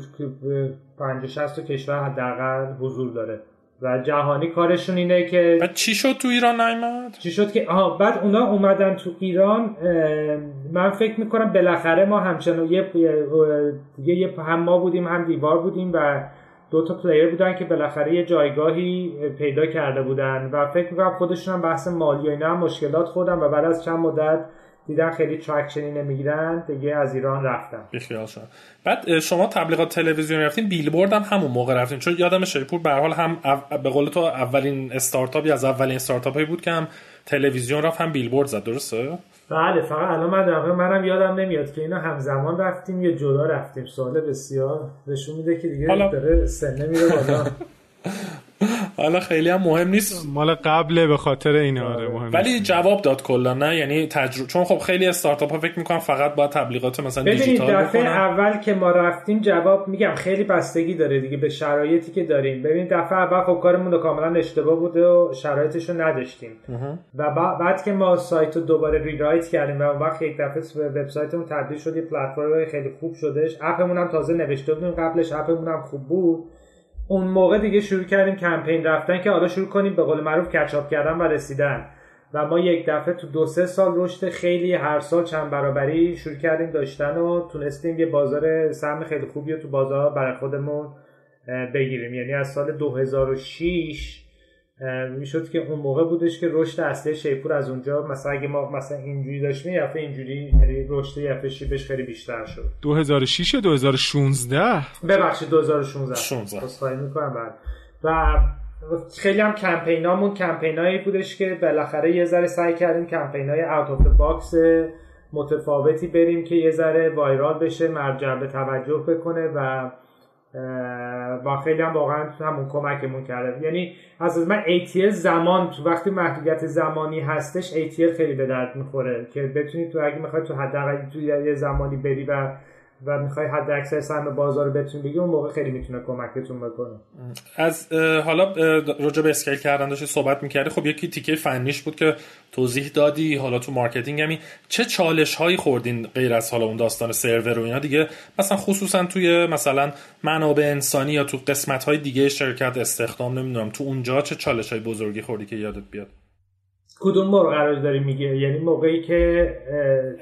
50 60 کشور حداقل حضور داره. و جهانی کارشون اینه که بعد چی شد تو ایران نیومد؟ چی شد که آها بعد اونا اومدن تو ایران من فکر می‌کنم بالاخره ما همچنان یه دیگه یه هم ما بودیم هم دیوار بودیم و دو تا player بودن که بالاخره یه جایگاهی پیدا کرده بودن و فکر می‌کنم خودشون هم بحث مالی و اینا هم مشکلات خوردن و بعد از چند مدت دیدن خیلی traction ی نمی‌گیرن دیگه از ایران رفتن. بیخیال شد بعد شما تبلیغات تلویزیون رفتین بیلبورد هم همون موقع رفتین. چون یادم شیپور به حال هم به قول تو اولین استارتاپی از اولین استارتاپ هایی بود که هم تلویزیون رفت هم بیلبورد زد. درسته؟ بله فقط الان من در منم یادم نمیاد که اینا همزمان رفتیم یا جدا رفتیم. سوال بسیار نشون میده که دیگه حالا... داره سنه میره بالا. حالا خیلی هم مهم نیست. مال قبله به خاطر این آره مهم ولی جواب داد کلا نه؟ یعنی تجربه چون خب خیلی استارتاپ ها فکر می‌کنم فقط با تبلیغات مثلا دیجیتال دفعه اول که ما رفتیم جواب میگم خیلی بستگی داره دیگه به شرایطی که داریم. ببین دفعه اول خب کارمون رو کاملا اشتباه بوده و شرایطش رو نداشتیم. و بعد که ما سایت رو دوباره ریرایت کردیم و وقت یک دفعه وبسایتمون تبدیل شد یه پلتفرم خیلی خوب شدش اپمون هم تازه نوشته بودیم قبلش اپمون هم خوب بود. اون موقع دیگه شروع کردیم کمپین رفتن که حالا شروع کنیم به قول معروف کچاپ کردن و رسیدن. و ما یک دفعه تو دو سه سال رشد خیلی هر سال چند برابری شروع کردیم داشتن و تونستیم یه بازار سهم خیلی خوبی رو تو بازار برای خودمون بگیریم. یعنی از سال 2006 می‌شد که اون موقع بودش که رشد اصلی شیپور از اونجا مثلا اگه ما مثلا اینجوری داشتیم یه اینجوری یعنی رشد یه شیبش خیلی بیشتر شد. 2006 یا 2016 ببخشید 2016 16 می‌کنم بعد و خیلی هم کمپینامون کمپینایی بودش که بالاخره یه ذره سعی کردیم کمپینای out of box متفاوتی بریم که یه ذره viral بشه جلب توجه بکنه و با خیلی هم واقعا همون کمکمون کرده. یعنی از من ATL زمان تو وقتی محدودیت زمانی هستش ATL خیلی به درد می‌خوره که بتونی تو اگه می‌خوای تو حداقل تو یه زمانی بری و و می‌خوای حد اکثر سهم بازار رو بتون بگی اون موقع خیلی می‌تونه کمکتون بکنه. از حالا راجع به scale کردن داشتی صحبت می‌کردی. خب یکی تیکه فنیش بود که توضیح دادی حالا تو marketing همی چه چالش هایی خوردین غیر از حالا اون داستان سرور و اینا دیگه؟ مثلا خصوصا توی مثلا منابع انسانی یا تو قسمت های دیگه شرکت استخدام نمی‌دونم تو اونجا چه چالش های بزرگی خوردی که یادت بیاد؟ کدوم موقع قرار داری میگه یعنی موقعی که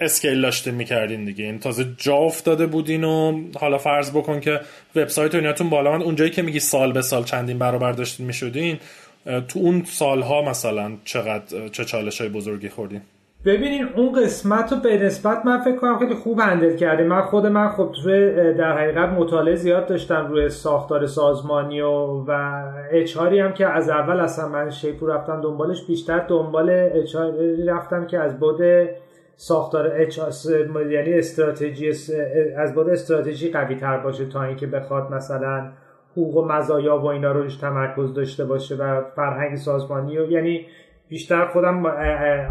اسکیل داشتین می‌کردین دیگه. این تازه جا افتاده بودین و حالا فرض بکن که وبسایت ایناتون بالا من اونجایی که میگی سال به سال چندین برابر داشتین می‌شدین تو اون سالها مثلا چقدر چه چالش های بزرگی خوردین؟ ببینین اون قسمت رو به نسبت من فکر کنم خیلی خوب هندل کردیم من خود من خب توی در حقیقت مطالعه زیاد داشتم روی ساختار سازمانی و و اچاری هم که از اول اصلا من شیپور رفتم دنبالش بیشتر دنبال اچاری رفتم که از بود ساختار اچ یعنی استراتژی از بود استراتژی قوی تر باشه تا اینکه بخواد مثلا حقوق و مزایا و اینا روش تمرکز داشته باشه و فرهنگ سازمانی و یعنی بیشتر خودم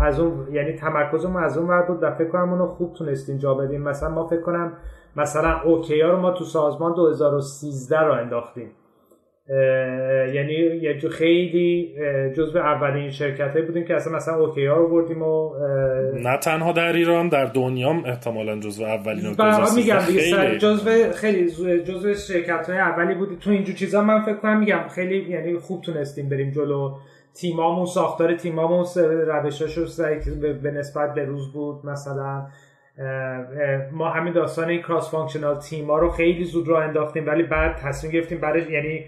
از اون یعنی تمرکزم از اون ور بود و فکر کنم اونو خوب تونستیم جا بدیم. مثلا ما فکر کنم مثلا OKR ها رو ما تو سازمان 2013 رو انداختیم. یعنی یه جو خیلی جزو اولین شرکت بودیم که اصلا مثلا OKR ها رو بردیم و نه تنها در ایران در دنیا احتمالا جزو اولین رو میگم دیگه جزو خیلی جزو شرکت های اولی بودی. تو اینجور چیزا من فکر کنم میگم خیلی یعنی خوب تونستیم بریم جلو. تیمامون ساختار تیمامون روشاشو به نسبت به روز بود مثلا ما همین داستان این cross functional تیم ها رو خیلی زود راه انداختیم ولی بعد تصمیم گرفتیم برای یعنی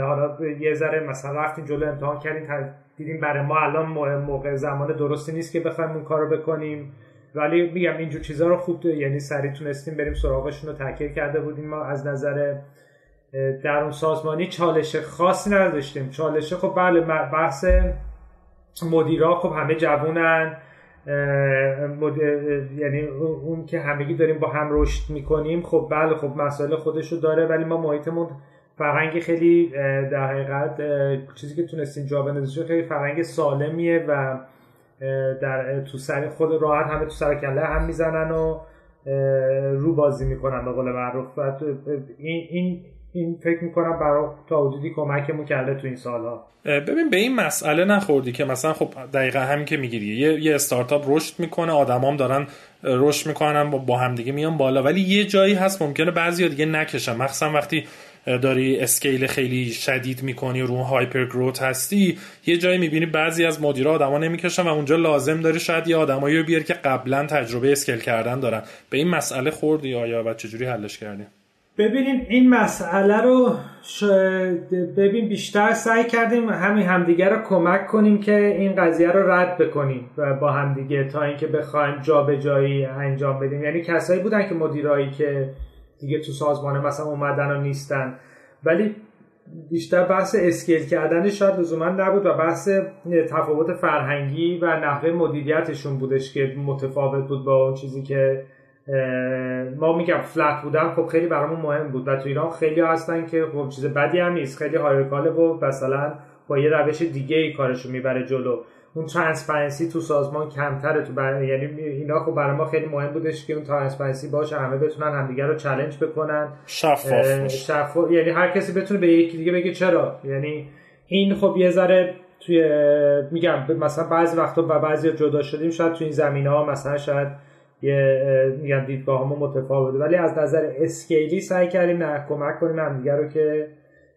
حالا یه ذره مثلا رفتیم جلو امتحان کردیم دیدیم برای ما الان موقع زمان درستی نیست که بخوایم اون کار رو بکنیم. ولی میگم اینجور چیزها رو خوب یعنی سریع تونستیم بریم سراغشون رو تاکید کرده بودیم. ما از نظر در اون سازمانی چالش خاصی نداشتیم. چالش خب بله بحث مدیرا خب همه جوونن. یعنی اون که همگی داریم با هم رشد می‌کنیم خب بله خب مسائل خودشو داره ولی ما محیطمون فرهنگ خیلی در حقیقت چیزی که تونستیم جا بندازیم خیلی فرهنگ سالمیه و در تو سر خود راحت همه تو سر کله هم می‌زنن و رو بازی می‌کنن به قول معروف. این این این فکر می‌کنم برای تا حدودی کمکمون کرده تو این سالها. ببین به این مسئله نخوردی که مثلا خب دقیقا همین که می‌گیری. یه, یه استارتاپ رشد می‌کنه آدمام دارن رشد می‌کنن با, با همدیگه میان بالا. ولی یه جایی هست ممکنه بعضی دیگه نکشن. مخصوصا وقتی داری scale خیلی شدید می‌کنی رو hyper growth هستی یه جایی می‌بینی بعضی از مدیرا آدما نمی‌کشن و اونجا لازم داری شاید یه آدمایی رو بیاری که قبلا تجربه scale کردن دارن. به این مسئله خوردی آیا و چجوری حلش کردی؟ ببینیم این مسئله رو ببین بیشتر سعی کردیم همین همدیگه رو کمک کنیم که این قضیه رو رد بکنیم با همدیگه تا اینکه بخوایم جابجایی انجام بدیم. یعنی کسایی بودن که مدیرایی که دیگه تو سازمان مثلا اومدن و نیستن. ولی بیشتر بحث اسکیل کردن شاید لزوما نبود و بحث تفاوت فرهنگی و نحوه مدیریتشون بودش که متفاوت بود با اون چیزی که ما میگم flat بودن خب خیلی برامون مهم بود و تو ایران خیلی هستن که خب چیز بدی هم نیست خیلی hierarchical ه و مثلا با یه روش دیگه ای کارشو می‌بره جلو. اون transparency تو سازمان کمتره تو بر... یعنی اینا خب برای ما خیلی مهم بودش که اون transparency باشه همه بتونن همدیگه رو چالش بکنن. شفاف شفاف. یعنی هر کسی بتونه به یکی دیگه بگه چرا؟ یعنی این خب یه ذره توی میگم مثلا بعضی وقتا و بعضی جدا شدیم شاید تو این زمینه ها مثلا شاید یه میگم دیدگاه همون متفاوته. ولی از نظر skill ی سعی کردیم نه کمک کنیم همدیگه رو که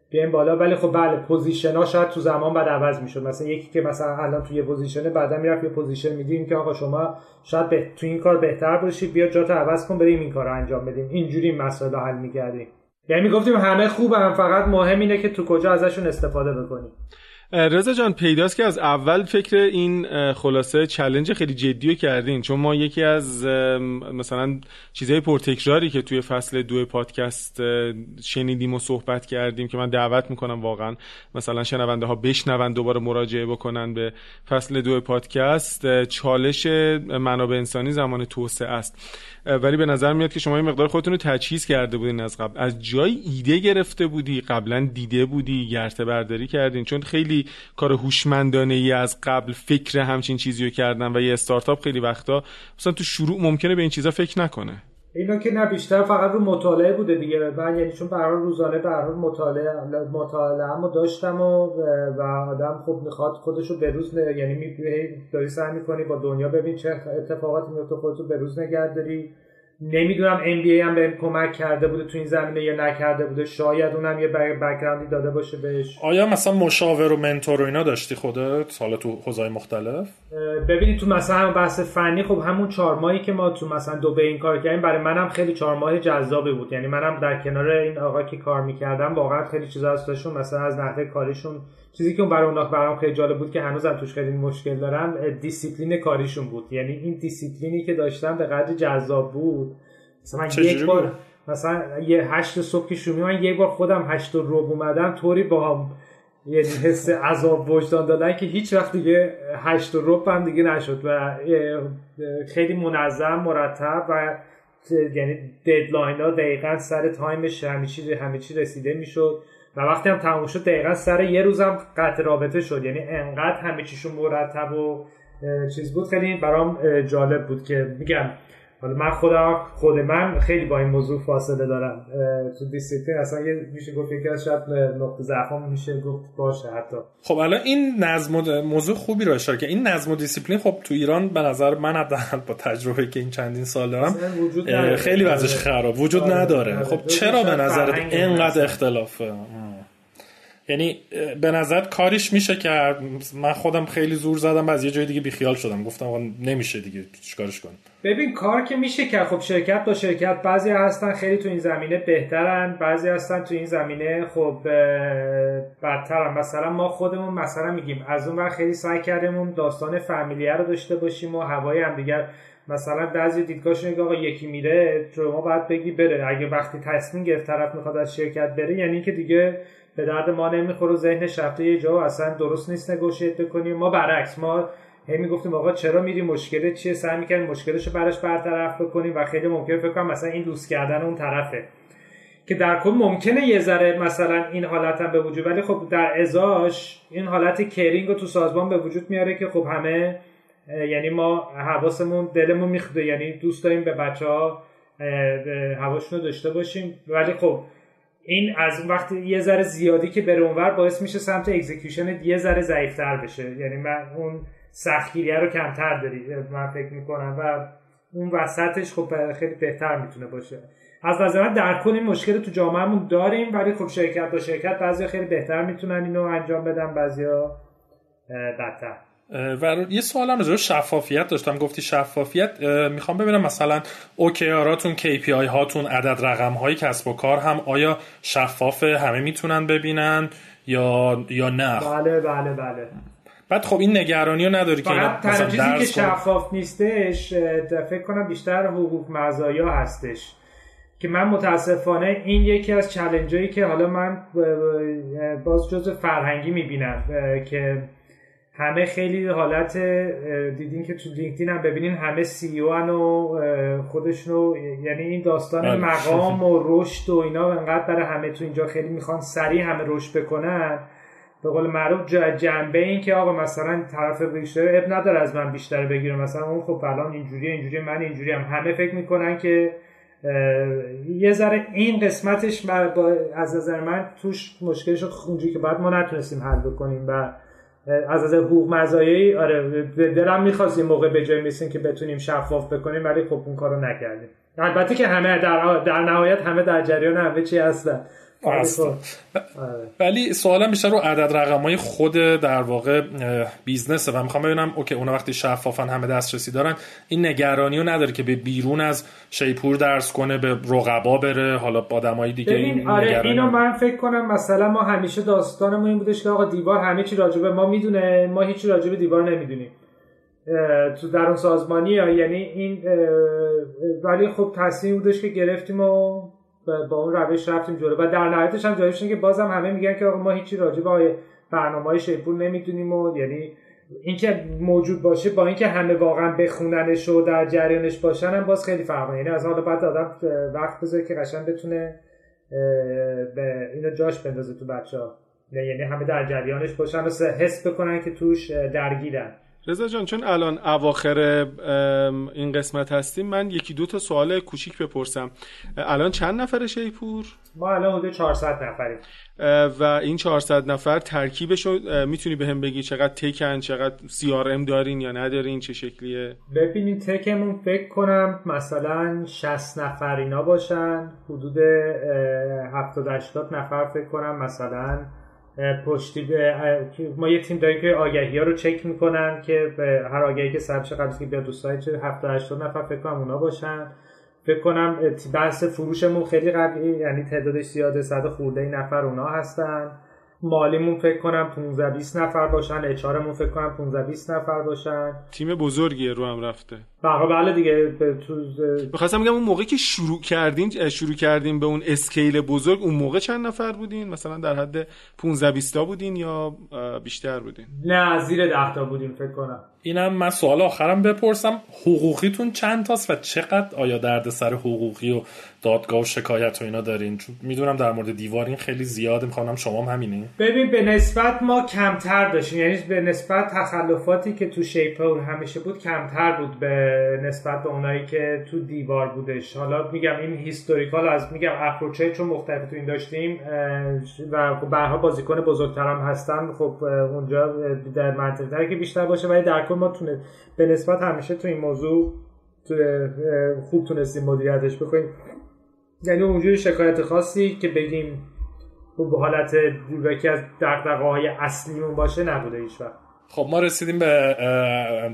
بیایم بالا. ولی خب بله position ها شاید تو زمان بعد عوض می‌شد. مثلا یکی که مثلا الان توی position بعدا می‌رفت یه position میدیم که آقا شما شاید به... تو این کار بهتر باشید بیا جاتو عوض کن بریم این کار رو انجام بدیم. اینجوری مسائل حل می‌کردیم. یعنی می‌گفتیم همه خوبم فقط مهم اینه که تو کجا ازشون استفاده بکنیم. رضا جان پیداست که از اول فکر این خلاصه چلنج خیلی جدی کردین. چون ما یکی از مثلا چیزهای پرتکراری که توی فصل دو پادکست شنیدیم و صحبت کردیم که من دعوت می‌کنم واقعا مثلا شنونده ها بشنون دوباره مراجعه بکنن به فصل دو پادکست. چالش منابع انسانی زمان توسعه است. ولی به نظر میاد که شما این مقدار خودتون رو تجهیز کرده بودین از قبل. از جای ایده گرفته بودی قبلا دیده بودی گرته برداری کردین. چون خیلی کار هوشمندانه ای از قبل فکر همچین چیزی رو کردن و یه استارتاپ خیلی وقتا مثلا تو شروع ممکنه به این چیزا فکر نکنه. اینا که نه بیشتر فقط رو مطالعه بوده دیگه. من یعنی چون به روزانه به مطالعه مطالعه داشتم و و آدم خب می‌خواد خودش رو بروز یعنی می داری سعی می‌کنی با دنیا ببین چه اتفاقاتی میفته خودت رو بروز نگه داری. نمی‌دونم ام بی هم بهم کمک کرده بوده تو این زمینه یا نکرده بوده. شاید اونم یه بک‌گراندی داده باشه بهش. آیا مثلا مشاور و mentor و اینا داشتی خودت؟ حالا تو حوزه‌های مختلف؟ ببینید تو مثلا بحث فنی خب همون چهار ماهی که ما تو مثلا دو به این کار کردیم برای منم خیلی چهار ماه جذابی بود. یعنی منم در کنار این آقا که کار می‌کردم واقعا خیلی چیزا ازشون مثلا از نحوه کاریشون چیزی که برای اونا برام خیلی جالب بود که هنوزم توش خیلی مشکل دارم دیسیپلین کاریشون بود. یعنی این دیسیپلینی که داشتم به قدر جذاب بود. مثلا یک بار مثلا یه هشت صبح که شروع من یک بار خودم هشت رو اومدم طوری با هم یعنی حس عذاب وجدان دادن که هیچ وقت دیگه هشت رو هم دیگه نشد و خیلی منظم مرتب و یعنی deadline ها دقیقا سر تایمش همه چی رسیده می‌شد. و وقتی هم تموم شد دقیقا سر یه روزم قطع رابطه شد. یعنی انقدر همه چیشون مرتب و چیز بود. خیلی برام جالب بود که میگم حالا من خودم خود من خیلی با این موضوع فاصله دارم. تو دیسیپلین اصلا یه میشه گفت یکی از شاید نقطه ضعفام میشه گفت باشه حتی. خب الان این نظم موضوع خوبی رو اشاره که این نظم و دیسیپلین خب تو ایران به نظر من حداقل با تجربه که این چندین سال دارم خیلی وضعش خراب. وجود آره. نداره. آره. خب چرا به نظرت اینقدر اختلافه؟ یعنی به نظر کاریش میشه که من خودم خیلی زور زدم از یه جای دیگه بیخیال شدم. گفتم نمیشه دیگه چیکارش کنم؟ ببین کار که میشه که خب شرکت تا شرکت بعضی هستن خیلی تو این زمینه بهترن بعضی هستن تو این زمینه خب بدترن. مثلا ما خودمون مثلا میگیم از اون خیلی سعی کردیم داستان فامیلیه رو داشته باشیم و هوای هم دیگر. مثلا بعضی دیدگاهشون آقا یکی میره تو ما باید بگی بره. اگه وقتی تصمیم گرفت طرف می‌خواد از شرکت بره یعنی که دیگه به درد ما نمی‌خوره ذهنش رفته یه جا اصلا درست نیست نگوشیت بکنیم. ما برعکس ما هی می‌گفتیم آقا چرا میری؟ مشکل چیه؟ سعی می‌کنیم مشکلش رو براش برطرف بکنیم و خیلی ممکن فکر کنم مثلا این دوست کردن اون طرفه. که در کل ممکنه یه ذره مثلا این حالت هم به وجود ولی خب در ازاش این حالت caring رو تو سازمان به وجود میاره که خب همه یعنی ما حواسمون دلمون میخواد یعنی دوست داریم به بچه ها هواشون رو داشته باشیم. ولی خب این از اون وقت یه ذره زیادی که بره اونور باعث میشه سمت execution یه ذره ضعیفتر بشه. یعنی من اون سختگیریه رو کمتر داری من فکر می‌کنم و اون وسطش خب خیلی بهتر می‌تونه باشه. از نظر در کل این مشکل تو جامعهمون داریم ولی خب شرکت با شرکت بعضی خیلی بهتر می‌تونن اینو انجام بدن بعضیا بدتر. و یه سوال هم راجع شفافیت داشتم. گفتی شفافیت می‌خوام ببینم مثلا اوکیاراتون KPI هاتون عدد رقم های کسب و کار هم آیا شفاف همه می‌تونن ببینن یا یا نه؟ بله بله بله. بعد خب این نگرانی رو نداری که مثلا چیزی که شفاف نیستش فکر کنم بیشتر حقوق مزایا هستش. که من متاسفانه این یکی از چلنجایی که حالا من باز جز فرهنگی می‌بینم که همه خیلی حالت دیدین که تو لینکدین هم ببینین همه سی او و خودشونو یعنی این داستان آره. مقام و رشد و اینا انقدر برای همه تو اینجا خیلی می‌خوان سریع همه رشد بکنن. به قول معروف جنبه این که آقا مثلا طرف بیشتر اب نداره از من بیشتر بگیره. مثلا اون خب الان اینجوری اینجوری من اینجوری هم همه فکر می‌کنن که یه ذره این قسمتش با از نظر من توش مشکلش اونجوری که باید ما نتونستیم حل بکنیم و از از حقوق مزایایی آره دلم می‌خواست این موقع به جای میسیم که بتونیم شفاف بکنیم ولی خب اون کارو نکردیم. البته که همه در, در نهایت همه در جریان همه چی هستن. خب، ولی سوالم بیشتر رو عدد رقم های خود در واقع business و می‌خوام ببینم okay اونا وقتی شفافن همه دسترسی دارن این نگرانی رو نداره که به بیرون از شیپور درز کنه به رقبا بره حالا آدمای دیگه این آره اینو من فکر کنم مثلا ما همیشه داستانمون این بودش که آقا دیوار همه چی راجبه ما می‌دونه ما هیچی راجبه دیوار نمی‌دونیم. تو در اون سازمانی یعنی این ولی خب تصمیم بودش که گرفتیم و با اون روش رفتیم جلو. و در نهایتش هم جالبش که بازم همه میگن که ما هیچی راجع به برنامه های شیپور نمی‌دونیم و یعنی اینکه موجود باشه با اینکه همه واقعا بخوننش و در جریانش باشن هم باز خیلی فرق یعنی از حالا بعد آدم وقت بذاره که قشنگ بتونه به اینو جاش بندازه تو بچه ها یعنی همه در جریانش باشن و حس بکنن که توش درگیرن. رضا جان چون الان اواخر این قسمت هستیم من یکی دو تا سوال کوچیک بپرسم. الان چند نفر شیپور؟ ما الان حدود 400 نفریم. و این 400 نفر ترکیبش می‌تونی به هم بگی چقدر تکن چقدر سی آر ام دارین یا ندارین چه شکلیه؟ ببینید تکمون فکر کنم مثلا 60 نفر اینا باشن حدود 70 80 نفر فکر کنم مثلا پشتی ما یه تیم داریم که آگهی ها رو چک می‌کنن که هر آگهی که سرش قبل که بیاد دو سایت 70 80 نفر فکر کنم اونا باشن. فکر کنم بحث فروشمون خیلی قوی یعنی تعدادش زیاده صد خورده نفر اونا هستن. مالیمون فکر کنم 15 20 نفر باشن اچارمون فکر کنم 15 20 نفر باشن. تیم بزرگیه رو هم رفته. بله بله دیگه تو می‌خواستم میگم اون موقعی که شروع کردین شروع کردین به اون اسکیل بزرگ اون موقع چند نفر بودین؟ مثلا در حد 15 20 تا بودین یا بیشتر بودین؟ نه زیر 10 تا بودیم فکر کنم. اینم من سوال آخرم بپرسم حقوقیتون چند تاست و چقدر آیا درد سر حقوقی و دادگاه و شکایت و اینا دارین؟ چون می‌دونم در مورد دیوار این خیلی زیاده می‌خوام شما هم همینه. ببین به نسبت ما کمتر داشتیم. یعنی به نسبت تخلفاتی که تو شیپور همیشه بود کمتر بود به نسبت به اونایی که تو دیوار بودش. حالا میگم این هیستوریکال از میگم اپروچه چون مختلف تو این داشتیم و خب برها بازیکن بزرگترم هستن. خب اونجا در منطقه که بیشتر باشه ولی در کل ما تونه به نسبت همیشه تو این موضوع تو خوب تونستیم مدیریتش بکنیم. یعنی اونجوری شکایت خاصی که بگیم به حالت یکی از دقدقه های اصلیمون باشه نبوده هیچ وقت. خب ما رسیدیم به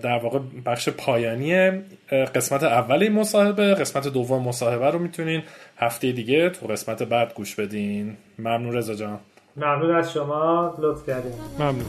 در واقع بخش پایانی قسمت اول این مصاحبه. قسمت دوم مصاحبه رو می‌تونین هفته دیگه تو قسمت بعد گوش بدین. ممنون رضا جان. ممنون از شما. لطف کردین. ممنون.